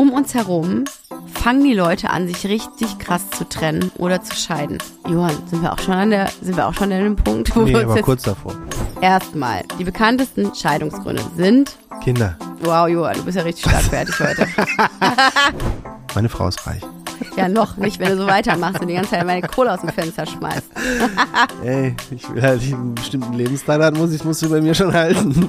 Um uns herum fangen die Leute an, sich richtig krass zu trennen oder zu scheiden. Johann, sind wir auch schon an der, sind wir auch schon an dem Punkt, wo nee, wir uns aber kurz davor. Erstmal, die bekanntesten Scheidungsgründe sind Kinder. Wow, Johann, du bist ja richtig stark fertig heute. Meine Frau ist reich. Ja, noch nicht, wenn du so weitermachst und die ganze Zeit meine Kohle aus dem Fenster schmeißt. Ey, ich will halt einen bestimmten Lebensstandard, muss ich musst du bei mir schon halten.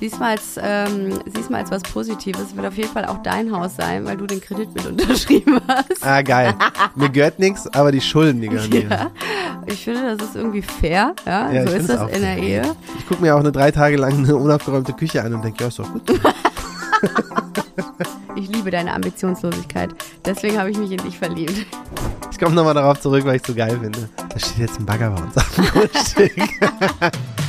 siehst mal als, ähm, siehst mal als was Positives, wird auf jeden Fall auch dein Haus sein, weil du den Kredit mit unterschrieben hast. Ah, geil. Mir gehört nichts, aber die Schulden, die gehören mir. Ja, ich finde, das ist irgendwie fair. Ja, ja so ist das in der Ehe. Ich gucke mir auch eine drei Tage lang eine unaufgeräumte Küche an und denke, ja, ist doch gut. ich liebe deine Ambitionslosigkeit. Deswegen habe ich mich in dich verliebt. Ich komme nochmal darauf zurück, weil ich es so geil finde. Da steht jetzt ein Bagger bei uns auf dem Grundstück.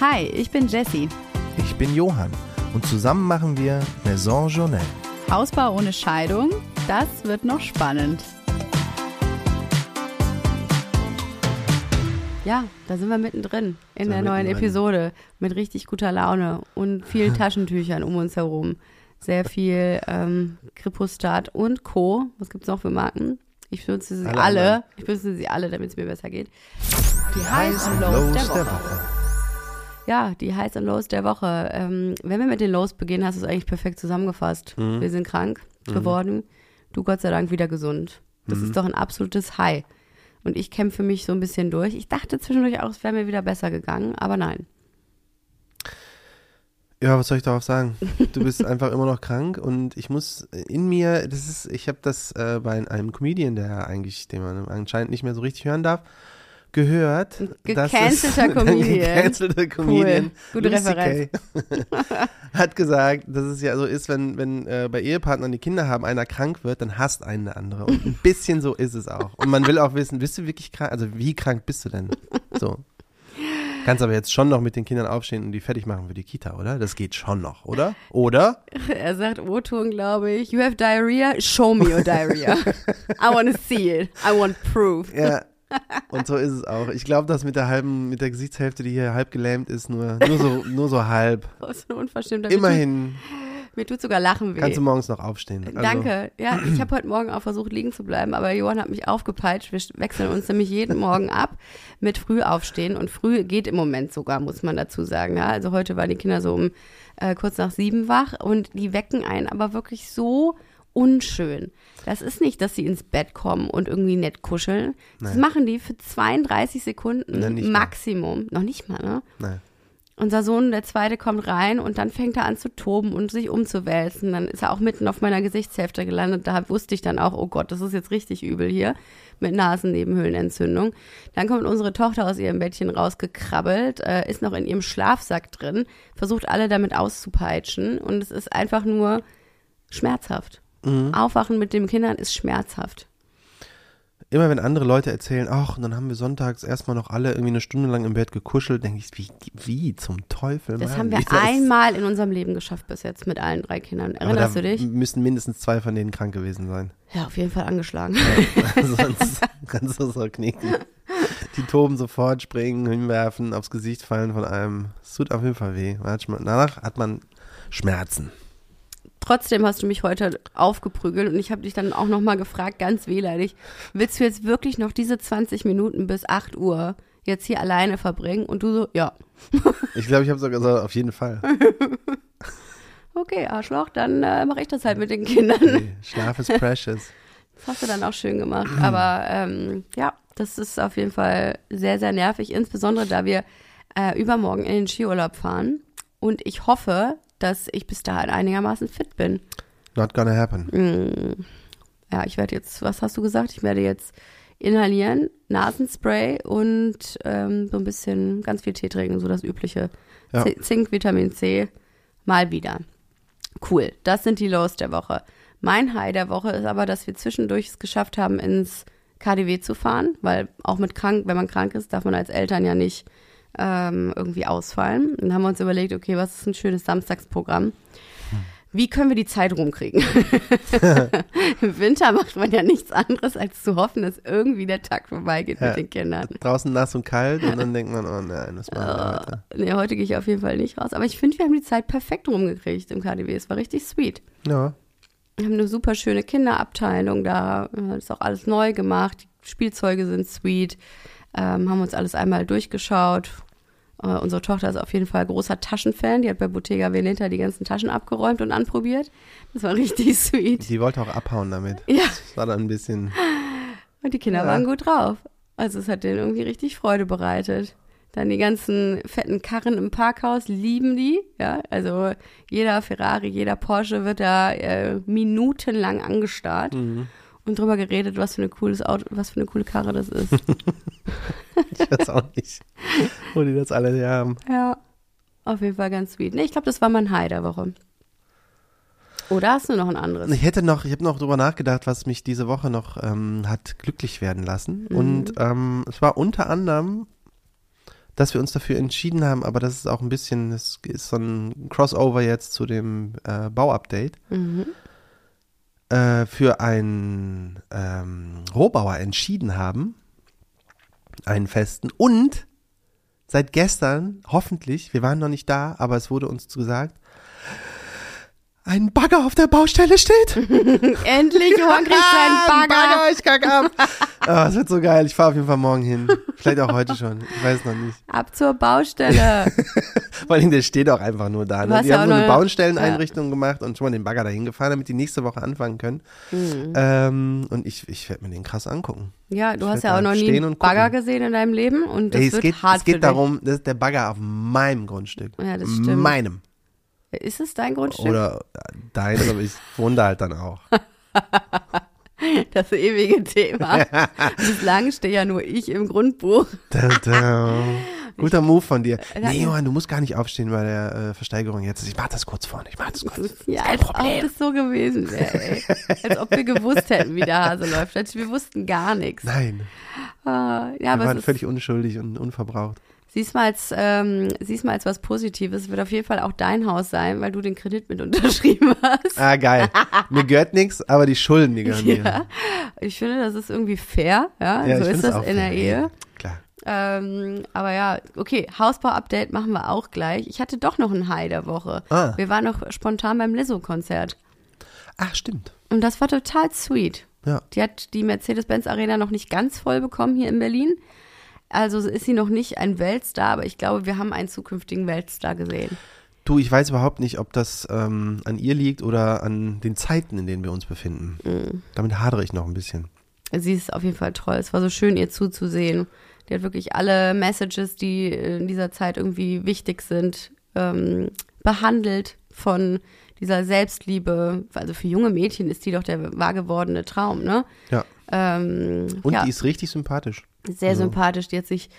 Hi, ich bin Jessie. Ich bin Johann und zusammen machen wir Maison Journal. Hausbau ohne Scheidung, das wird noch spannend. Ja, da sind wir mittendrin in der neuen Episode mit richtig guter Laune und vielen Taschentüchern um uns herum. Sehr viel ähm, Kripostat und Co. Was gibt es noch für Marken? Ich benutze sie alle. alle. Ich benutze sie alle, damit es mir besser geht. Die Highs und Lows, der, Woche. der Woche. Ja, die Highs und Lows der Woche. Ähm, wenn wir mit den Lows beginnen, hast du es eigentlich perfekt zusammengefasst. Mhm. Wir sind krank mhm. geworden. Du Gott sei Dank wieder gesund. Das mhm. ist doch ein absolutes High. Und ich kämpfe mich so ein bisschen durch. Ich dachte zwischendurch auch, es wäre mir wieder besser gegangen, aber nein. Ja, was soll ich darauf sagen? Du bist einfach immer noch krank und ich muss in mir, das ist, ich habe das äh, bei einem Comedian, der eigentlich, den man anscheinend nicht mehr so richtig hören darf, gehört. Gecancelter Comedian. Gecancelter Comedian. Cool. Gute Referenz. hat gesagt, dass es ja so ist, wenn, wenn äh, bei Ehepartnern die Kinder haben, einer krank wird, dann hasst einen der andere. Und ein bisschen so ist es auch. Und man will auch wissen, bist du wirklich krank? Also wie krank bist du denn? So. Kannst aber jetzt schon noch mit den Kindern aufstehen und die fertig machen für die Kita, oder? Das geht schon noch, oder? Oder? Er sagt O-Ton, glaube ich. You have diarrhea? Show me your diarrhea. I want to see it. I want proof. Ja, und so ist es auch. Ich glaube, dass mit der halben, mit der Gesichtshälfte, die hier halb gelähmt ist, nur, nur so, nur so halb. Oh, so eine Unverschämtheit. Immerhin. Mir tut sogar Lachen weh. Kannst du morgens noch aufstehen? Also. Danke. Ja, ich habe heute Morgen auch versucht, liegen zu bleiben, aber Johann hat mich aufgepeitscht. Wir wechseln uns nämlich jeden Morgen ab mit früh aufstehen und früh geht im Moment sogar, muss man dazu sagen. Ja, also heute waren die Kinder so um äh, kurz nach sieben wach und die wecken einen aber wirklich so unschön. Das ist nicht, dass sie ins Bett kommen und irgendwie nett kuscheln. Das Nein. machen die für 32 Sekunden Nein, Maximum. Mal. Noch nicht mal, ne? Nein. Unser Sohn, der zweite, kommt rein und dann fängt er an zu toben und sich umzuwälzen. Dann ist er auch mitten auf meiner Gesichtshälfte gelandet. Da wusste ich dann auch, oh Gott, das ist jetzt richtig übel hier mit Nasennebenhöhlenentzündung. Dann kommt unsere Tochter aus ihrem Bettchen rausgekrabbelt, äh, ist noch in ihrem Schlafsack drin, versucht alle damit auszupeitschen und es ist einfach nur schmerzhaft. Mhm. Aufwachen mit den Kindern ist schmerzhaft. Immer wenn andere Leute erzählen, ach, und dann haben wir sonntags erstmal noch alle irgendwie eine Stunde lang im Bett gekuschelt, denke ich, wie, wie zum Teufel? Das Mann, haben wir einmal in unserem Leben geschafft bis jetzt mit allen drei Kindern. Erinnerst du dich? Müssen mindestens zwei von denen krank gewesen sein. Ja, auf jeden Fall angeschlagen. Ja, sonst kannst du so knicken. Die toben sofort, springen, hinwerfen, aufs Gesicht fallen von einem. Es tut auf jeden Fall weh. Danach hat man Schmerzen. Trotzdem hast du mich heute aufgeprügelt und ich habe dich dann auch nochmal gefragt, ganz wehleidig, willst du jetzt wirklich noch diese 20 Minuten bis 8 Uhr jetzt hier alleine verbringen? Und du so, ja. Ich glaube, ich habe sogar gesagt, auf jeden Fall. okay, Arschloch, dann äh, mache ich das halt mit den Kindern. Okay, Schlaf ist precious. Das hast du dann auch schön gemacht. Aber ähm, ja, das ist auf jeden Fall sehr, sehr nervig, insbesondere da wir äh, übermorgen in den Skiurlaub fahren. Und ich hoffe, dass ich bis dahin einigermaßen fit bin. Not gonna happen. Mm. Ja, ich werde jetzt, was hast du gesagt? Ich werde jetzt inhalieren, Nasenspray und ähm, so ein bisschen ganz viel Tee trinken, so das übliche. Ja. Zink, Vitamin C, mal wieder. Cool, das sind die Lows der Woche. Mein High der Woche ist aber, dass wir zwischendurch es geschafft haben, ins KDW zu fahren, weil auch mit krank, wenn man krank ist, darf man als Eltern ja nicht ähm, irgendwie ausfallen. Und dann haben wir uns überlegt, okay, was ist ein schönes Samstagsprogramm? Wie können wir die Zeit rumkriegen? Im Winter macht man ja nichts anderes, als zu hoffen, dass irgendwie der Tag vorbeigeht Ja. mit den Kindern. Draußen nass und kalt und dann denkt man, oh nein, machen wir heute? Nee, heute gehe ich auf jeden Fall nicht raus. Aber ich finde, wir haben die Zeit perfekt rumgekriegt im KDW. Es war richtig sweet. Ja, Wir haben eine super schöne Kinderabteilung da. äh, Ist auch alles neu gemacht. Die Spielzeuge sind sweet. Ähm, haben uns alles einmal durchgeschaut. Äh, unsere Tochter ist auf jeden Fall großer Taschenfan. Die hat bei Bottega Veneta die ganzen Taschen abgeräumt und anprobiert. Das war richtig sweet. die wollte auch abhauen damit. Ja, Das war dann ein bisschen, und die Kinder Ja. waren gut drauf. Also es hat denen irgendwie richtig Freude bereitet. Dann die ganzen fetten Karren im Parkhaus lieben die. Ja, also jeder Ferrari, jeder Porsche wird da äh, minutenlang angestarrt mhm. Und drüber geredet, was für eine cooles Auto, was für eine coole Karre das ist. ich weiß auch nicht, wo die das alle her haben. ja, auf jeden Fall ganz sweet. Nee, ich glaube, das war mein High der Woche. Oder hast du noch ein anderes? Ich hätte noch, ich habe noch drüber nachgedacht, was mich diese Woche noch ähm, hat glücklich werden lassen. Mhm. Und ähm, es war unter anderem, dass wir uns dafür entschieden haben, aber das ist auch ein bisschen, das ist so ein Crossover jetzt zu dem äh, Bauupdate, Mhm. Äh, für einen ähm, Rohbauer entschieden haben, einen festen. Und seit gestern, hoffentlich, wir waren noch nicht da, aber es wurde uns gesagt, ein Bagger auf der Baustelle steht. Endlich, Johann kriegt seinen Ein Bagger. ich kack ab. Ah, das wird so geil. Ich fahre auf jeden Fall morgen hin. Vielleicht auch heute schon. Ich weiß noch nicht. Ab zur Baustelle. Vor allem, der steht auch einfach nur da. Ne? Die ja haben so eine Baustelleneinrichtung gemacht und schon mal den Bagger dahin gefahren, damit die nächste Woche anfangen können. Mhm. Ähm, und ich, ich werde mir den krass angucken. Ja, du Ich hast ja auch noch nie einen. Bagger gesehen in deinem Leben und das Ey, es wird geht, hart es geht darum, das ist der Bagger auf meinem Grundstück. Ja, das stimmt. Meinem. Ist es dein Grundstück? Oder dein, aber ich wohne da halt dann auch. Das ewige Thema. Bislang stehe ja nur ich im Grundbuch. Da, da. Guter Move von dir. Nee, Johann, du musst gar nicht aufstehen bei der äh, Versteigerung jetzt. Ich mach das kurz vorne. Ich mach das kurz. Ja, Kein als ob das so gewesen wäre. Als ob wir gewusst hätten, wie der Hase läuft. Wir wussten gar nichts. Nein, Ah, Ja, wir aber waren völlig unschuldig und unverbraucht. Sieh's mal, als, ähm, sieh's mal als was Positives. Es wird auf jeden Fall auch dein Haus sein, weil du den Kredit mit unterschrieben hast. Ah, geil. mir gehört nichts, aber die Schulden, die gehören mir. Ja, ich finde, das ist irgendwie fair. Ja, Ja, so ist das auch in der. Ehe. Klar. Ähm, aber ja, okay, Hausbau-Update machen wir auch gleich. Ich hatte doch noch ein High der Woche. Ah. Wir waren noch spontan beim Lizzo-Konzert. Ach, stimmt. Und das war total sweet. Ja. Die hat die Mercedes-Benz Arena noch nicht ganz voll bekommen hier in Berlin. Also ist sie noch nicht ein Weltstar, aber ich glaube, wir haben einen zukünftigen Weltstar gesehen. Du, ich weiß überhaupt nicht, ob das ähm, an ihr liegt oder an den Zeiten, in denen wir uns befinden. Mhm. Damit hadere ich noch ein bisschen. Sie ist auf jeden Fall toll. Es war so schön, ihr zuzusehen. Die hat wirklich alle Messages, die in dieser Zeit irgendwie wichtig sind, ähm, behandelt von dieser Selbstliebe. Also für junge Mädchen ist die doch der wahr gewordene Traum, ne? Ja. Ähm, Und ja, die ist richtig sympathisch. Sehr also- sympathisch. Die hat sich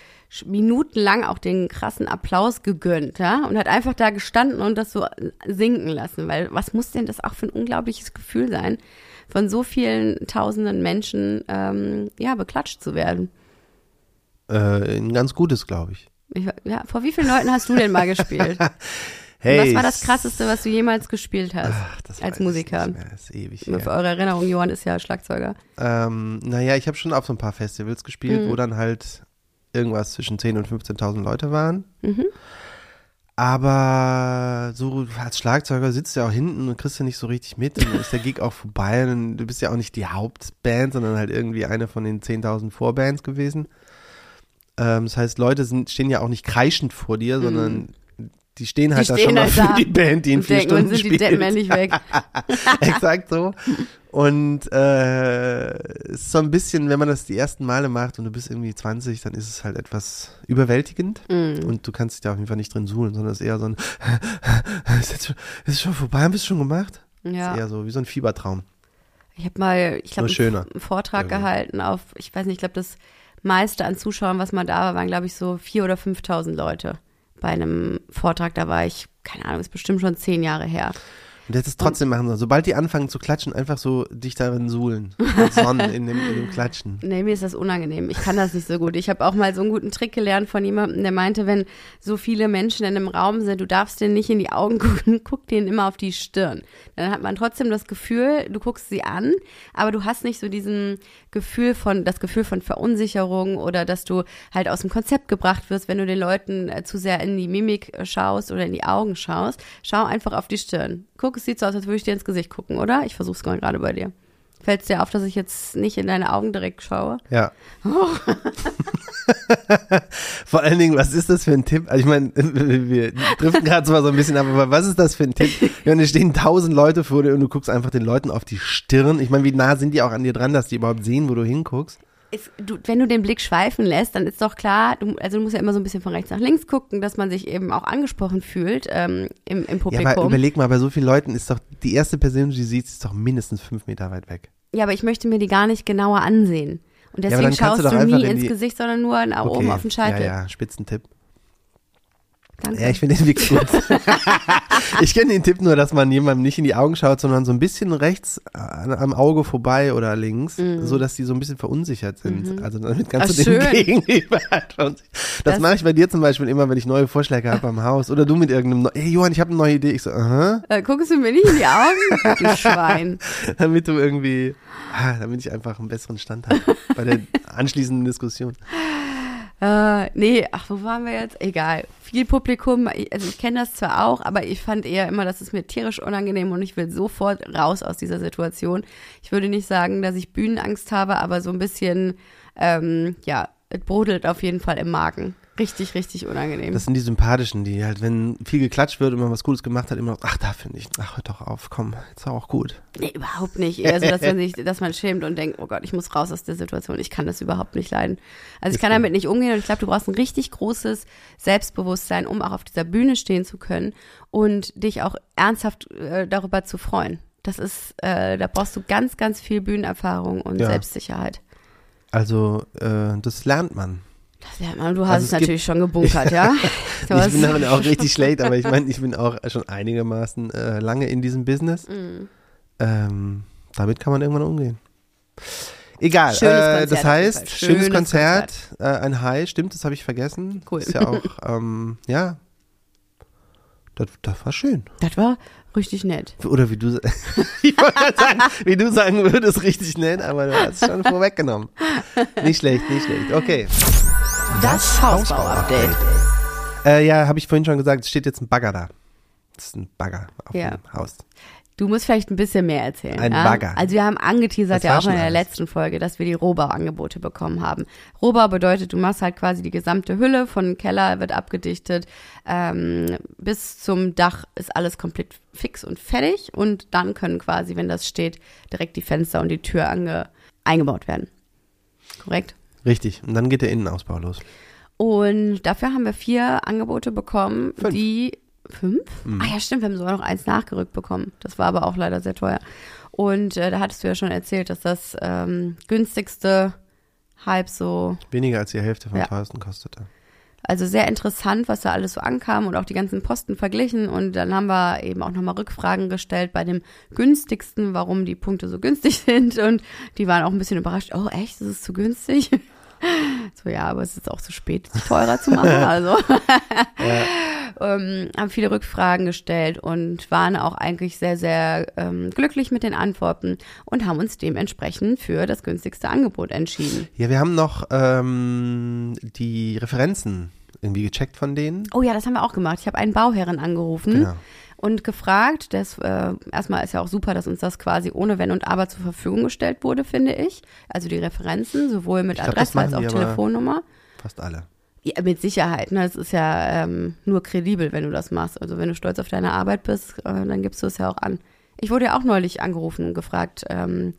minutenlang auch den krassen Applaus gegönnt, ja? Und hat einfach da gestanden und das so sinken lassen. Weil was muss denn das auch für ein unglaubliches Gefühl sein, von so vielen tausenden Menschen, ähm, ja, beklatscht zu werden? Äh, ein ganz gutes, glaube ich. Ich, ja, vor wie vielen Leuten hast du denn mal gespielt? Hey. was war das Krasseste, was du jemals gespielt hast? Ach, das als Musiker? Nicht mehr. Das ist ewig her. Für eure Erinnerung, Johann ist ja Schlagzeuger. Ähm, naja, ich habe schon auf so ein paar Festivals gespielt, Mhm. wo dann halt irgendwas zwischen 10.000 und 15.000 Leute waren. Mhm. Aber so als Schlagzeuger sitzt du ja auch hinten und kriegst ja nicht so richtig mit. Und dann ist der Gig auch vorbei. Und du bist ja auch nicht die Hauptband, sondern halt irgendwie eine von den 10.000 Vorbands gewesen. Ähm, das heißt, Leute sind, stehen ja auch nicht kreischend vor dir, sondern die stehen halt. Die da schon stehen mal halt für da die Band, die in vier denken, Stunden sind die Deppen spielt. endlich weg? Exakt so. Und äh, es ist so ein bisschen, wenn man das die ersten Male macht und du bist irgendwie 20, dann ist es halt etwas überwältigend. Mhm. Und du kannst dich da auf jeden Fall nicht drin suhlen, sondern es ist eher so ein ist, jetzt schon, ist es schon vorbei, haben wir es schon gemacht? Ja. Ist eher so wie so ein Fiebertraum. Ich habe mal, ich glaube, schöner. einen Vortrag Irgendwie. gehalten auf, ich weiß nicht, ich glaube, das meiste an Zuschauern, was mal da war, waren, glaube ich, so 4.000 oder 5.000 Leute bei einem Vortrag. Da war ich, keine Ahnung, ist bestimmt schon zehn Jahre her. Und du hättest es trotzdem machen sollen. Sobald die anfangen zu klatschen, einfach so dich darin suhlen. Und Sonnen in dem, in dem Klatschen. Nee, mir ist das unangenehm. Ich kann das nicht so gut. Ich habe auch mal so einen guten Trick gelernt von jemandem, der meinte, wenn so viele Menschen in einem Raum sind, du darfst denen nicht in die Augen gucken, guck denen immer auf die Stirn. Dann hat man trotzdem das Gefühl, du guckst sie an, aber du hast nicht so diesen Gefühl von, das Gefühl von Verunsicherung oder dass du halt aus dem Konzept gebracht wirst, wenn du den Leuten äh, zu sehr in die Mimik äh, schaust oder in die Augen schaust. Schau einfach auf die Stirn. Guck, es sieht so aus, als würde ich dir ins Gesicht gucken, oder? Ich versuche es gerade bei dir. Fällt es dir auf, dass ich jetzt nicht in deine Augen direkt schaue? Ja. Oh. Vor allen Dingen, was ist das für ein Tipp? Also ich meine, wir driften gerade zwar so ein bisschen ab, aber was ist das für ein Tipp? Wenn es stehen tausend Leute vor dir und du guckst einfach den Leuten auf die Stirn. Ich meine, wie nah sind die auch an dir dran, dass die überhaupt sehen, wo du hinguckst? Ist, du, wenn du den Blick schweifen lässt, dann ist doch klar, du, also du musst ja immer so ein bisschen von rechts nach links gucken, dass man sich eben auch angesprochen fühlt ähm, im, im Publikum. Ja, aber überleg mal, bei so vielen Leuten ist doch die erste Person, die du siehst, ist doch mindestens fünf Meter weit weg. Ja, aber ich möchte mir die gar nicht genauer ansehen. Und deswegen ja, schaust du, du nie ins Gesicht, sondern nur nach okay. oben auf den Scheitel. Ja, ja, Spitzentipp. Danke. Ja, ich finde den Weg gut. ich kenne den Tipp nur, dass man jemandem nicht in die Augen schaut, sondern so ein bisschen rechts am Auge vorbei oder links, mhm. so dass die so ein bisschen verunsichert sind. Mhm. Also damit kannst Ach, du den Gegenüber halt Das, das mache ich bei dir zum Beispiel immer, wenn ich neue Vorschläge habe am Haus oder du mit irgendeinem, Neu hey Johann, ich habe eine neue Idee. Ich so, aha. Äh, guckst du mir nicht in die Augen, du Schwein. damit du irgendwie, ah, damit ich einfach einen besseren Stand habe bei der anschließenden Diskussion. Äh, nee, ach, wo waren wir jetzt? Egal. Viel Publikum, also ich kenne das zwar auch, aber ich fand eher immer, das ist mir tierisch unangenehm und ich will sofort raus aus dieser Situation. Ich würde nicht sagen, dass ich Bühnenangst habe, aber so ein bisschen, ähm, ja, es brodelt auf jeden Fall im Magen. Richtig, richtig unangenehm. Das sind die sympathischen, die halt, wenn viel geklatscht wird und man was Cooles gemacht hat, immer noch, ach, da finde ich, ach, hör doch auf, komm, jetzt war auch gut. Nee, überhaupt nicht. Eher so, dass man sich, dass man schämt und denkt, oh Gott, ich muss raus aus der Situation. Ich kann das überhaupt nicht leiden. Also ich kann damit nicht umgehen und ich glaube, du brauchst ein richtig großes Selbstbewusstsein, um auch auf dieser Bühne stehen zu können und dich auch ernsthaft äh, darüber zu freuen. Das ist, äh, da brauchst du ganz, ganz viel Bühnenerfahrung und ja. Selbstsicherheit. Also, äh, das lernt man. Man. Du hast also es, natürlich schon gebunkert, ja? ich bin damit auch richtig schlecht, aber ich meine, ich bin auch schon einigermaßen äh, lange in diesem Business. Mm. Ähm, damit kann man irgendwann umgehen. Egal, äh, das heißt, schönes, schönes, Konzert, Konzert. Äh, ein High, stimmt, das habe ich vergessen. Cool. Ist ja auch, ähm, ja, das, das war schön. Das war richtig nett. Oder wie du, ich sagen, wie du sagen würdest, richtig nett, aber du hast es schon vorweggenommen. Nicht schlecht, nicht schlecht. Okay. Das Hausbau-Update. Äh, ja, habe ich vorhin schon gesagt, es steht jetzt ein Bagger da. Das ist ein Bagger auf ja. dem Haus. Du musst vielleicht ein bisschen mehr erzählen. Ein ja? Bagger. Also wir haben angeteasert ja auch in der alles. letzten Folge, dass wir die Rohbauangebote bekommen haben. Rohbau bedeutet, du machst halt quasi die gesamte Hülle von Keller, wird abgedichtet, ähm, bis zum Dach ist alles komplett fix und fertig und dann können quasi, wenn das steht, direkt die Fenster und die Tür ange eingebaut werden. Korrekt? Richtig. Und dann geht der Innenausbau los. Und dafür haben wir vier Angebote bekommen, Fünf. die fünf? Mhm. Ah ja, stimmt, wir haben sogar noch eins nachgerückt bekommen. Das war aber auch leider sehr teuer. Und äh, da hattest du ja schon erzählt, dass das ähm, günstigste halb so. Weniger als die Hälfte vom ja. teuersten kostete. Also sehr interessant, was da alles so ankam und auch die ganzen Posten verglichen. Und dann haben wir eben auch nochmal Rückfragen gestellt bei dem günstigsten, warum die Punkte so günstig sind. Und die waren auch ein bisschen überrascht. Oh, echt? Das ist zu günstig? So, ja, aber es ist auch zu spät, es teurer zu machen. Also ja. ähm, haben viele Rückfragen gestellt und waren auch eigentlich sehr, sehr ähm, glücklich mit den Antworten und haben uns dementsprechend für das günstigste Angebot entschieden. Ja, wir haben noch ähm, die Referenzen irgendwie gecheckt von denen. Oh ja, das haben wir auch gemacht. Ich habe einen Bauherren angerufen. Genau und gefragt. Das, äh, erstmal ist ja auch super, dass uns das quasi ohne Wenn und Aber zur Verfügung gestellt wurde, finde ich. Also die Referenzen, sowohl mit glaub, Adresse als auch Telefonnummer. Fast alle. Ja, mit Sicherheit. Ne? Es ist ja ähm, nur kredibel, wenn du das machst. Also wenn du stolz auf deine Arbeit bist, äh, dann gibst du es ja auch an. Ich wurde ja auch neulich angerufen und gefragt, ähm,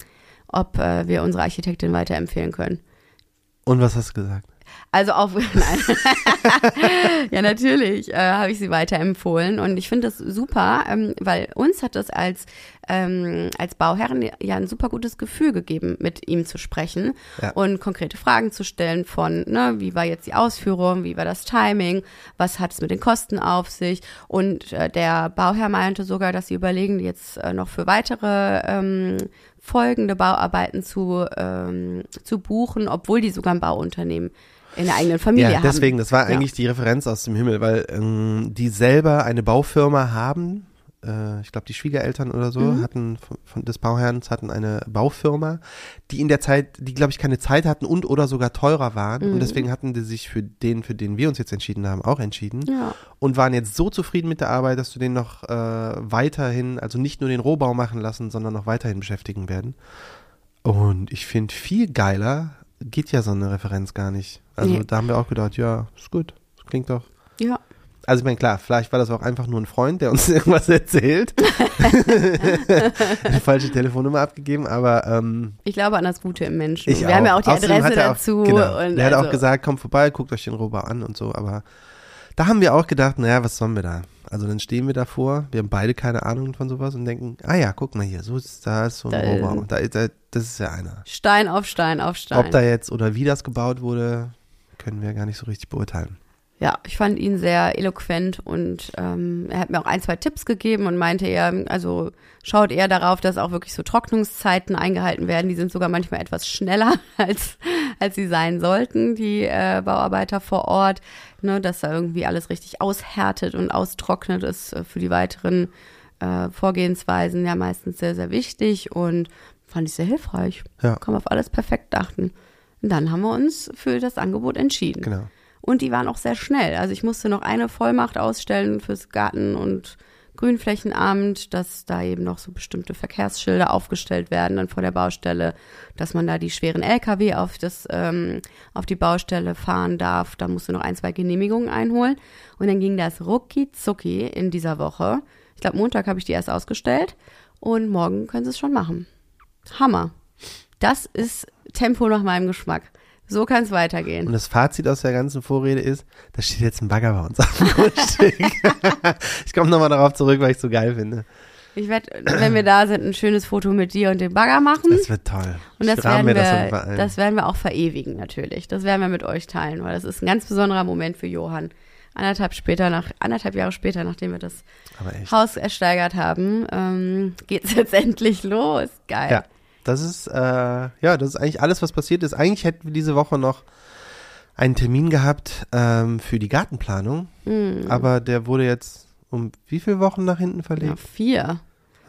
ob äh, wir unsere Architektin weiterempfehlen können. Und was hast du gesagt? Also auf, nein. ja, natürlich äh, habe ich sie weiterempfohlen und ich finde das super, ähm, weil uns hat das als ähm, als Bauherren ja ein super gutes Gefühl gegeben, mit ihm zu sprechen Ja. und konkrete Fragen zu stellen von, ne, wie war jetzt die Ausführung, wie war das Timing, was hat es mit den Kosten auf sich und äh, der Bauherr meinte sogar, dass sie überlegen, jetzt äh, noch für weitere ähm, folgende Bauarbeiten zu, ähm, zu buchen, obwohl die sogar ein Bauunternehmen in der eigenen Familie Ja, haben. deswegen, das war Ja. eigentlich die Referenz aus dem Himmel, weil ähm, die selber eine Baufirma haben. Äh, ich glaube, die Schwiegereltern oder so Mhm. hatten von, von des Bauherrns hatten eine Baufirma, die in der Zeit, die glaube ich keine Zeit hatten und oder sogar teurer waren Mhm. und deswegen hatten die sich für den, für den wir uns jetzt entschieden haben, auch entschieden Ja. und waren jetzt so zufrieden mit der Arbeit, dass du den noch äh, weiterhin, also nicht nur den Rohbau machen lassen, sondern noch weiterhin beschäftigen werden. Und ich finde viel geiler geht ja so eine Referenz gar nicht. Also Nee. da haben wir auch gedacht, ja, ist gut, das klingt doch. ja. Also ich meine, klar, vielleicht war das auch einfach nur ein Freund, der uns irgendwas erzählt. Eine falsche Telefonnummer abgegeben, aber ähm, Ich glaube an das Gute im Menschen. Wir haben ja auch die Außerdem Adresse er auch, dazu. Genau, und der hat also, auch gesagt, kommt vorbei, guckt euch den Rohbau an und so, aber da haben wir auch gedacht, naja, was sollen wir da? Also dann stehen wir davor, wir haben beide keine Ahnung von sowas und denken, ah ja, guck mal hier, so ist da ist so ein Da- Rohbau. Da, da, das ist ja einer. Stein auf Stein auf Stein. Ob da jetzt oder wie das gebaut wurde, können wir gar nicht so richtig beurteilen. Ja, ich fand ihn sehr eloquent und ähm, er hat mir auch ein, zwei Tipps gegeben und meinte er, also schaut eher darauf, dass auch wirklich so Trocknungszeiten eingehalten werden. Die sind sogar manchmal etwas schneller, als, als sie sein sollten, die äh, Bauarbeiter vor Ort. Ne, dass da irgendwie alles richtig aushärtet und austrocknet ist äh, für die weiteren äh, Vorgehensweisen ja meistens sehr, sehr wichtig und fand ich sehr hilfreich. Ja. Kann man auf alles perfekt achten. Und dann haben wir uns für das Angebot entschieden. Genau. Und die waren auch sehr schnell. Also ich musste noch eine Vollmacht ausstellen fürs Garten- und Grünflächenamt, dass da eben noch so bestimmte Verkehrsschilder aufgestellt werden dann vor der Baustelle, dass man da die schweren LKW auf das ähm, auf die Baustelle fahren darf. Da musste noch ein, zwei Genehmigungen einholen und dann ging das rucki zucki in dieser Woche. Ich glaube Montag habe ich die erst ausgestellt und morgen können sie es schon machen. Hammer. Das ist Tempo nach meinem Geschmack. So kann es weitergehen. Und das Fazit aus der ganzen Vorrede ist, da steht jetzt ein Bagger bei uns auf dem Grundstück. ich komme nochmal darauf zurück, weil ich es so geil finde. Ich werde, wenn wir da sind, ein schönes Foto mit dir und dem Bagger machen. Das wird toll. Und das werden, das wir, ein. das werden wir auch verewigen, natürlich. Das werden wir mit euch teilen, weil das ist ein ganz besonderer Moment für Johann. Anderthalb später, nach, anderthalb Jahre später, nachdem wir das. Haus ersteigert haben, ähm, geht es jetzt endlich los. Geil. Ja, das ist, äh, ja, das ist eigentlich alles, was passiert ist. Eigentlich hätten wir diese Woche noch einen Termin gehabt ähm, für die Gartenplanung, Mhm. aber der wurde jetzt um wie viele Wochen nach hinten Ja, verlegt? vier.